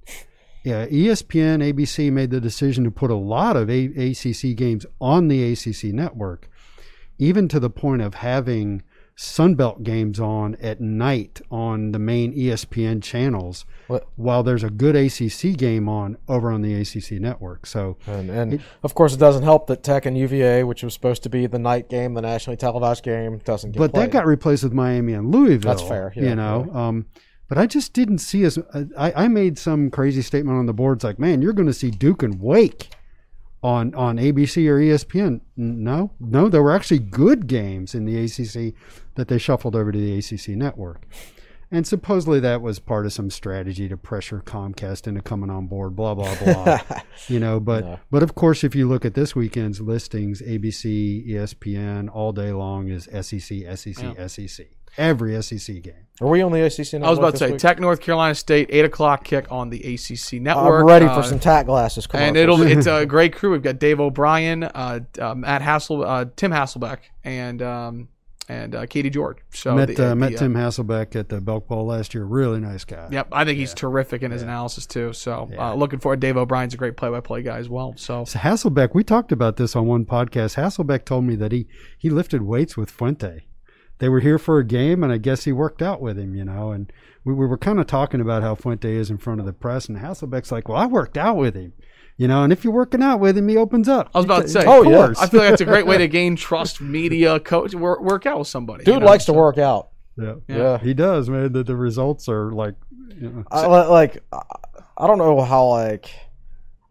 Yeah, ESPN, ABC made the decision to put a lot of a- ACC games on the ACC network, even to the point of having Sunbelt games on at night on the main ESPN channels, What- while there's a good ACC game on over on the ACC network. So And, and of course, it doesn't help that Tech and UVA, which was supposed to be the night game, the nationally televised game, doesn't get but played. that got replaced with Miami and Louisville. That's fair, yeah, you know. Um, but I just didn't see as I, I made some crazy statement on the boards like, man, you're going to see Duke and Wake on on ABC or ESPN. No, no, there were actually good games in the ACC that they shuffled over to the ACC network. And supposedly that was part of some strategy to pressure Comcast into coming on board, blah blah blah. you know, but but of course, if you look at this weekend's listings, ABC, ESPN, all day long is SEC, SEC, SEC. Every SEC game. Are we on the ACC network I was about to say week? Tech North Carolina State eight o'clock kick on the ACC network. I'm ready Uh, for some tack glasses. and it'll it's a great crew. We've got Dave O'Brien, uh, uh, Matt Hassel, uh, Tim Hasselbeck, and um, and uh, Katie George. So met the- uh, met the, uh, Tim Hasselbeck at the Belk Bowl last year. Really nice guy. Yep, I think he's terrific in his analysis too. So uh, looking forward. Dave O'Brien's a great play-by-play guy as well. So So Hasselbeck, we talked about this on one podcast. Hasselbeck told me that he he lifted weights with Fuente. They were here for a game, and I guess he worked out with him, you know. And we, we were kind of talking about how Fuente is in front of the press, and Hasselbeck's like, "Well, I worked out with him, you know. And if you're working out with him, he opens up." I was about to say, Oh, yeah. I feel like that's a great way to gain trust, media, coach, work, work out with somebody. you Dude know? likes to work out. yeah. Yeah. he does, man. The, the results are like, you know, I, like, I- I don't know how like,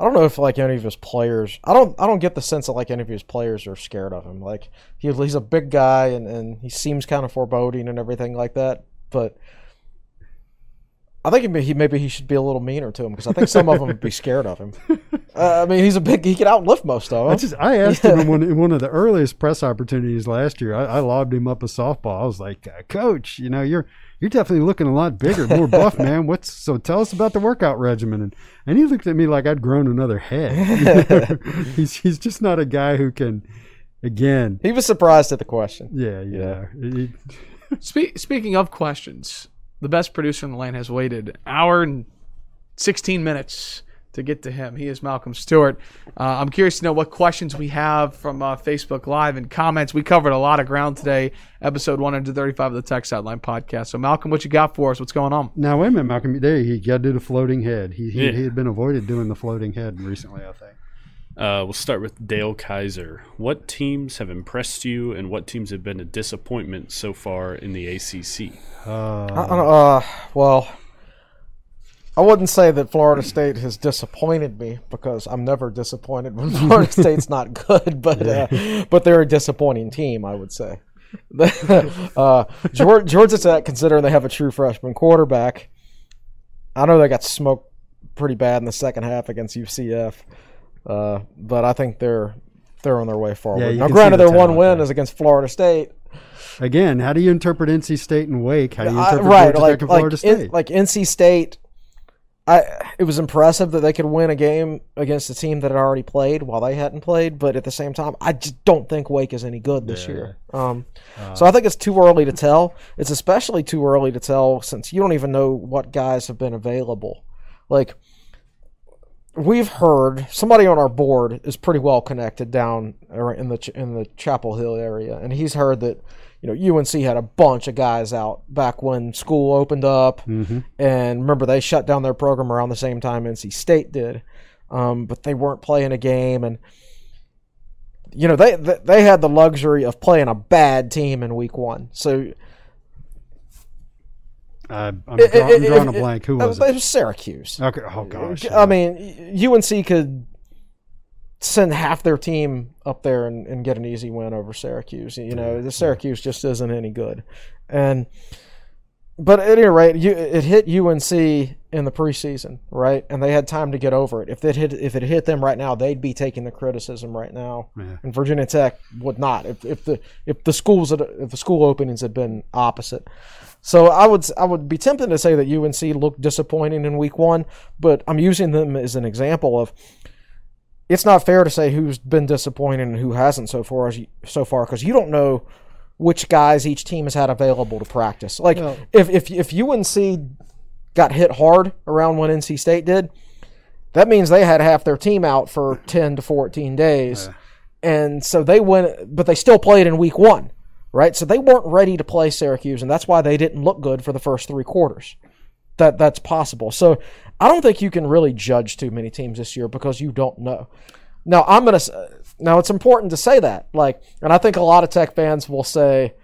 I don't know if like any of his players. I don't. I don't get the sense that like any of his players are scared of him. Like he, he's a big guy and and he seems kind of foreboding and everything like that. But I think he, may- he maybe he should be a little meaner to him because I think some of them would be scared of him. Uh, I mean, he's a big. He can outlift most of them. I just I asked him in one, in one of the earliest press opportunities last year. I, I lobbed him up a softball. I was like, uh, "Coach, you know you're you're definitely looking a lot bigger, more buff, man. What's so? Tell us about the workout regimen." And and he looked at me like I'd grown another head. he's he's just not a guy who can. Again, he was surprised at the question. yeah, yeah. He- Spe- speaking of questions, the best producer in the land has waited hour and 16 minutes to get to him. He is Malcolm Stewart. Uh, I'm curious to know what questions we have from uh, Facebook Live and comments. We covered a lot of ground today, episode 135 of the Tech Sideline podcast. So, Malcolm, what you got for us? What's going on? Now wait a minute, Malcolm. There, he got to do the floating head. He he, Yeah. he had been avoided doing the floating head recently, I think. Uh, we'll start with Dale Kaiser. What teams have impressed you, and what teams have been a disappointment so far in the ACC? Uh, uh, well, I wouldn't say that Florida State has disappointed me because I'm never disappointed when Florida State's not good, but uh, but they're a disappointing team, I would say. uh, Georgia, Tech, considering they have a true freshman quarterback, I know they got smoked pretty bad in the second half against UCF, uh, but I think they're they're on their way forward. you now, granted, the their one win there. is against Florida State, Again, how do you interpret NC State and Wake? How do you I- interpret right, Georgia like Tech and like, Florida in- State? like NC State. I it was impressive that they could win a game against a team that had already played while they hadn't played, but at the same time, I just don't think Wake is any good this year. Um, Uh, so I think it's too early to tell. It's especially too early to tell since you don't even know what guys have been available. Like we've heard somebody on our board is pretty well connected down in the in the Chapel Hill area, and he's heard that you know UNC had a bunch of guys out back when school opened up, and remember they shut down their program around the same time NC State did, um, but they weren't playing a game and. You know they they they had the luxury of playing a bad team in week one, so I, I'm, it- draw, I'm drawing it- a blank. Who uh, was it it? was Syracuse. Okay. Oh gosh. I mean, UNC could send half their team up there and, and get an easy win over Syracuse. You know, the Syracuse just isn't any good. And but at any rate, you, it hit UNC in the preseason, right? And they had time to get over it. If it hit if it hit them right now, they'd be taking the criticism right now. Yeah. And Virginia Tech would not. If, if the if the schools had, if the school openings had been opposite. So I would I would be tempted to say that UNC looked disappointing in week one, but I'm using them as an example of it's not fair to say who's been disappointing and who hasn't so far as so far because you don't know which guys each team has had available to practice. Like if if if UNC got hit hard around when NC State did, that means they had half their team out for 10 to 14 days. And so they went but they still played in week 1, right? So they weren't ready to play Syracuse and that's why they didn't look good for the first 3 quarters. That that's possible. So I don't think you can really judge too many teams this year because you don't know. Now I'm gonna. Now it's important to say that, like, and I think a lot of Tech fans will say,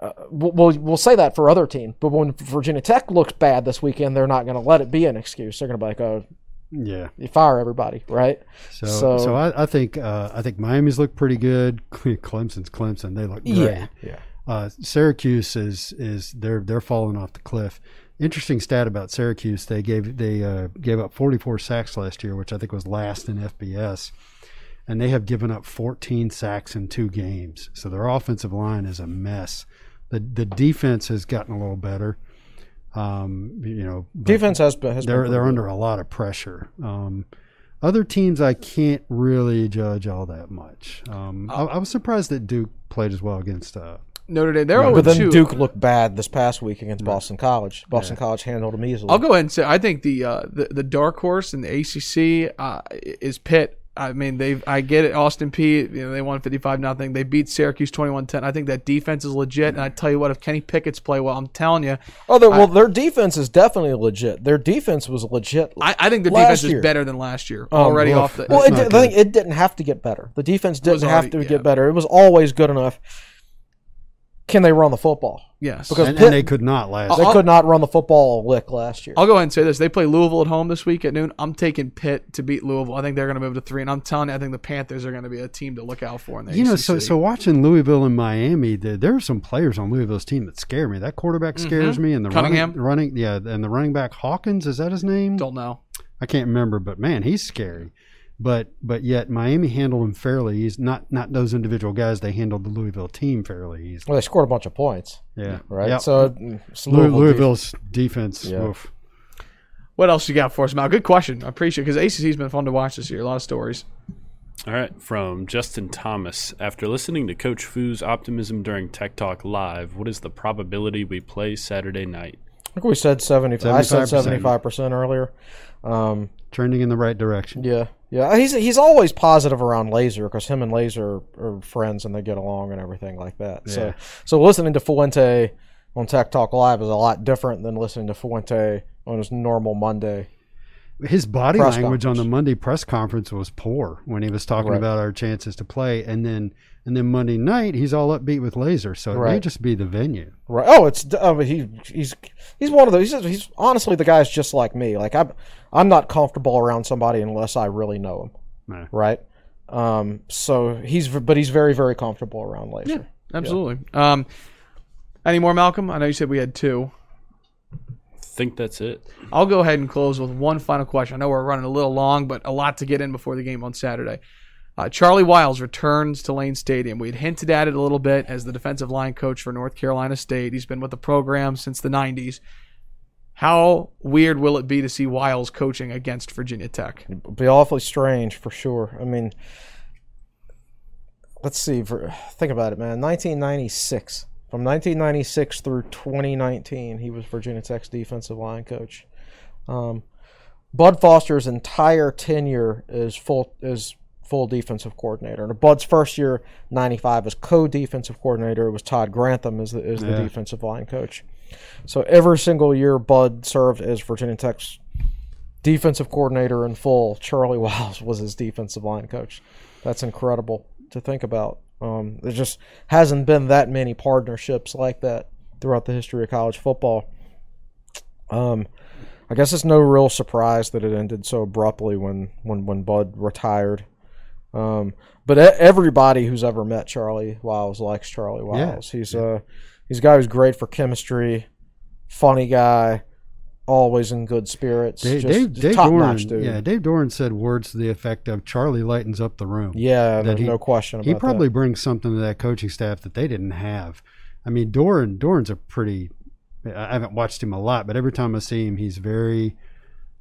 uh, will will say that for other teams. But when Virginia Tech looks bad this weekend, they're not going to let it be an excuse. They're going to be like, "Oh, yeah. you fire everybody, right?" So, So- so, I, I think uh, I think Miami's looked pretty good. Clemson's Clemson. They look great. Yeah, yeah. Uh, Syracuse is is they're they're falling off the cliff. Interesting stat about Syracuse: they gave they uh, gave up 44 sacks last year, which I think was last in FBS, and they have given up 14 sacks in two games. So their offensive line is a mess. the The defense has gotten a little better. Um, you know, Defense has been. Has they're been they're pretty under a lot of pressure. Um, other teams I can't really judge all that much. Um, I, I was surprised that Duke played as well against. Uh, Notre Dame. They're good. 0 But then 2. Duke looked bad this past week against Boston College. Boston College handled them easily. I'll go ahead and say I think the uh, the, the dark horse in the ACC uh, is Pitt. I mean, they I get it. Austin P. You know, they won fifty five nothing. They beat Syracuse 21-10. I think that defense is legit. And I tell you what, if Kenny Pickett's play well, I'm telling you, Oh, they're- well, their defense is definitely legit. Their defense was legit. I, I think the last defense is better than last year Um, already well, off the. Well, it, did- I think it didn't have to get better. The defense was didn't have to yeah. get better. It was always good enough. Can they run the football? Yes, because and, Pitt- and they could not last. They I'll- could not run the football a lick last year. I'll go ahead and say this: they play Louisville at home this week at noon. I'm taking Pitt to beat Louisville. I think they're going to move to three, and I'm telling you, I think the Panthers are going to be a team to look out for in the you know, so so watching Louisville and Miami, the, there are some players on Louisville's team that scare me. That quarterback scares me, and the Mm-hmm. Cunningham? running, running, yeah, and the running back Hawkins is that his name? don't know. I can't remember, but man, he's scary. But but yet Miami handled him fairly. He's not not those individual guys. They handled the Louisville team fairly easily. Well, they scored a bunch of points, Yeah, right? Yep. So mm, it's Louis- Louisville Louisville's defense. Yeah. oof. What else you got for us, Mal? Good question. I appreciate it because ACC's been fun to watch this year. A lot of stories. All right, from Justin Thomas. After listening to Coach Foo's optimism during Tech Talk Live, what is the probability we play Saturday night? I think we said 75. I said 75%. 75% earlier. Um, trending in the right direction. Yeah, yeah. He's he's always positive around Laaser because him and Laaser are friends and they get along and everything like that. So Yeah. so listening to Fuente on Tech Talk Live is a lot different than listening to Fuente on his normal Monday. His body language on the. Monday press conference was poor when he was talking Right. about our chances to play, and then and then Monday night he's all upbeat with Laaser. So it may just be the venue. Right. Oh, it's I mean, he he's he's one of those. He's, he's honestly the guy's just like me. Like I'm I'm not comfortable around somebody unless I really know him. No. Right. Um. So he's but he's very very comfortable around Laaser. Absolutely. Um, any more, Malcolm? I know you said we had two. think that's it. I'll go ahead and close with one final question. I know we're running a little long, but a lot to get in before the game on Saturday. Uh, Charley Wiles returns to Lane Stadium. We had hinted at it a little bit as the defensive line coach for North Carolina State. He's been with the program since the 90s. How weird will it be to see Wiles coaching against Virginia Tech? It'd be awfully strange for sure. I mean, let's see. For, think about it, man. 1996. From 1996 through 2019, he was Virginia Tech's defensive line coach. Um, Bud Foster's entire tenure is full is full defensive coordinator. And Bud's first year, 95, as co-defensive coordinator, it was Todd Grantham as the, as the Yeah. defensive line coach. So every single year, Bud served as Virginia Tech's defensive coordinator in full. Charley Wiles was his defensive line coach. That's incredible to think about. Um, there just hasn't been that many partnerships like that throughout the history of college football. Um, I guess it's no real surprise that it ended so abruptly when when when Bud retired. Um, but everybody who's ever met Charley Wiles likes Charley Yeah. Wiles. He's uh he's a guy who's great for chemistry, funny guy, always in good spirits. Dave, just, Dave, just Dave Doeren, dude. yeah, Dave Doeren said words to the effect of Charley lightens up the room. Yeah, that there's he- no question about He probably that. brings something to that coaching staff that they didn't have. I mean, Doeren Doeren's a pretty. I haven't watched him a lot, but every time I see him, he's very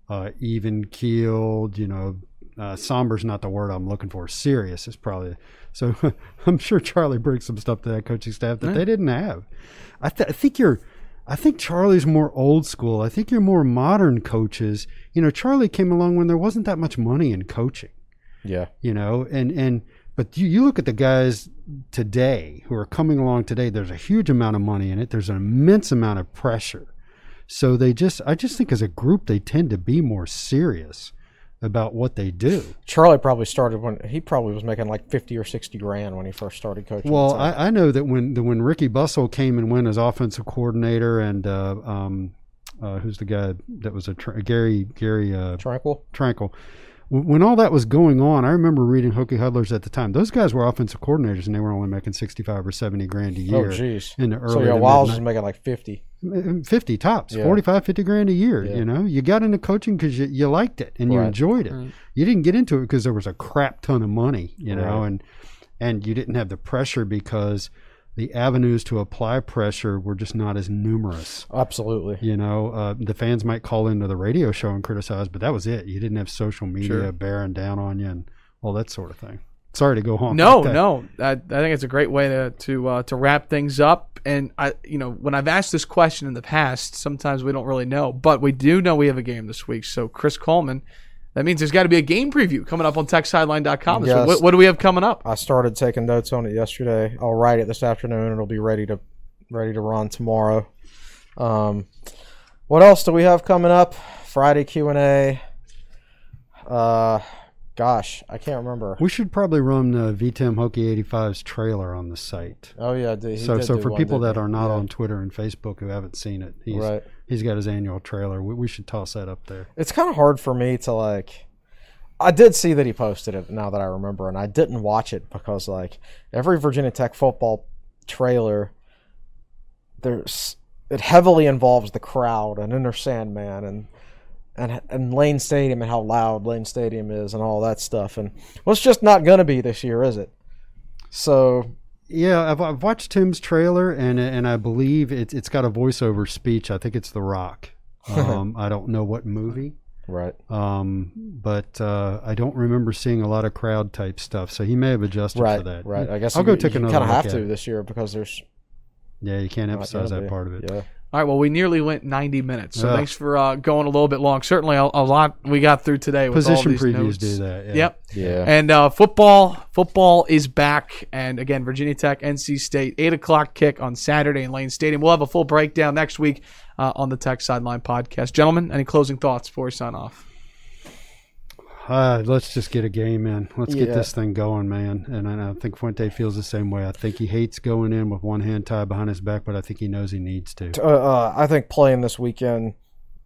uh, even keeled. You know, uh, somber's not the word I'm looking for. Serious is probably. So I'm sure Charley brings some stuff to that coaching staff that they didn't have. I, th- I think you're. I think Charley's more old school. I think you're more modern coaches. You know, Charley came along when there wasn't that much money in coaching Yeah, you know and and but you, you look at the guys today who are coming along today there's a huge amount of money in it there's an immense amount of pressure so they just i just think as a group they tend to be more serious about what they do Charley probably started when he probably was making like fifty or sixty grand when he first started coaching. well. I, I know that when the, when ricky bustle came and went as offensive coordinator and uh, um, uh, who's the guy that was a tra- gary gary uh, Tranquill. Tranquill. When all that was going on, I remember reading Hokie Huddlers at the time. Those guys were offensive coordinators, and they were only making sixty-five or seventy grand a year. Oh, year. jeez. in the early So yeah, Wiles was making like fifty. 50 tops, Yeah. 45, 50 grand a year. Yeah. You know, you got into coaching because you, you liked it and you enjoyed it. You didn't get into it because there was a crap ton of money, you know, Right. and and you didn't have the pressure because the avenues to apply pressure were just not as numerous. Absolutely. You know, uh, the fans might call into the radio show and criticize, but that was it. You didn't have social media Sure. bearing down on you and all that sort of thing. Sorry to go home. No, like no. I, I think it's a great way to to uh, to wrap things up. And I, you know, when I've asked this question in the past, sometimes we don't really know, but we do know we have a game this week. So Chris Coleman, that means there's got to be a game preview coming up on TechSideline.com. Yes. What, what do we have coming up? I started taking notes on it yesterday. I'll write it this afternoon. It'll be ready to ready to run tomorrow. Um, what else do we have coming up? Friday Q and A. Uh, gosh, I can't remember. We should probably run uh, VTEM Hokey 85's trailer on the site. Oh yeah, he so so for one, people that are not Yeah. on Twitter and Facebook who haven't seen it, he's Right. he's got his annual trailer. We, we should toss that up there. it's kind of hard for me to like I did see that he posted it now that I remember and I didn't watch it because like every Virginia Tech football trailer there's it heavily involves the crowd and Enter Sandman and and and Lane Stadium and how loud Lane Stadium is and all that stuff and well it's just not going to be this year is it so Yeah, I've, I've watched Tim's trailer and and I believe it's it's got a voiceover speech. I think it's The Rock. Um, I don't know what movie. right Um, but uh, I don't remember seeing a lot of crowd type stuff, so he may have adjusted right for that. right I guess I'll you, go take you another kind of have to this year because there's Yeah, you can't emphasize that be. part of it. yeah All right. Well, we nearly went 90 minutes, so Ugh. thanks for uh, going a little bit long. Certainly, a, a lot we got through today. With Position all these previews notes. do that, yeah. Yep. Yeah. And uh, football, football is back, and again, Virginia Tech, NC State, eight o'clock kick on Saturday in Lane Stadium. We'll have a full breakdown next week uh, on the Tech Sideline podcast. Gentlemen, any closing thoughts before we sign off? Uh, let's just get a game in. Let's get this thing going, man. And I, I think Fuente feels the same way. I think he hates going in with one hand tied behind his back, but I think he knows he needs to. Uh, uh, I think playing this weekend,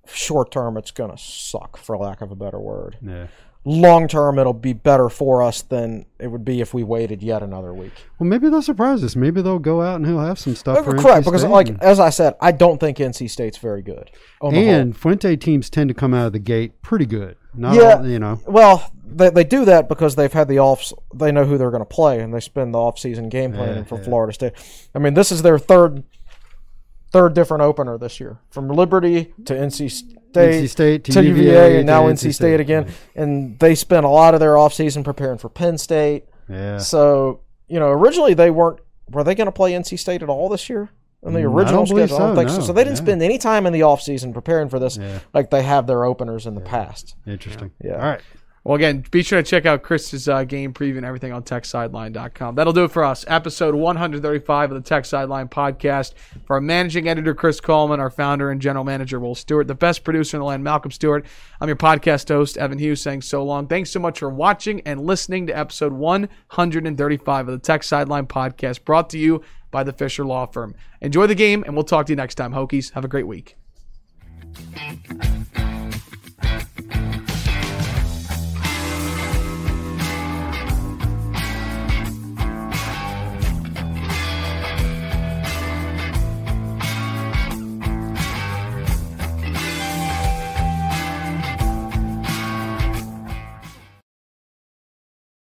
short term, it's gonna suck for lack of a better word. Yeah. Long term, it'll be better for us than it would be if we waited yet another week. Well, maybe they'll surprise us. Maybe they'll go out and he'll have some stuff for Correct, NC because State. like as I said, I don't think NC State's very good. and Fuente teams tend to come out of the gate pretty good. Not Yeah. all, you know. well, they, they do that because they've had the offs. They know who they're going to play, and they spend the off season game planning Yeah, for yeah. Florida State. I mean, this is their third third different opener this year, from Liberty to NC State. NC State to to UVA UVA and now NC State, State. again, and they spent a lot of their offseason preparing for Penn State. Yeah. So you know, originally they weren't. Were they going to play NC State at all this year? In the Mm, I original don't believe schedule, I don't so, think so. no. So they didn't Yeah. spend any time in the offseason preparing for this, Yeah. like they have their openers in the past. Interesting. Yeah. All right. Well, again, be sure to check out Chris's uh, game preview and everything on TechSideline.com. That'll do it for us. Episode 135 of the Tech Sideline podcast. For our managing editor, Chris Coleman, our founder and general manager, Will Stewart, the best producer in the land, Malcolm Stewart. I'm your podcast host, Evan Hughes, saying so long. Thanks so much for watching and listening to episode 135 of the Tech Sideline podcast, brought to you by the Fisher Law Firm. Enjoy the game, and we'll talk to you next time, Hokies. Have a great week.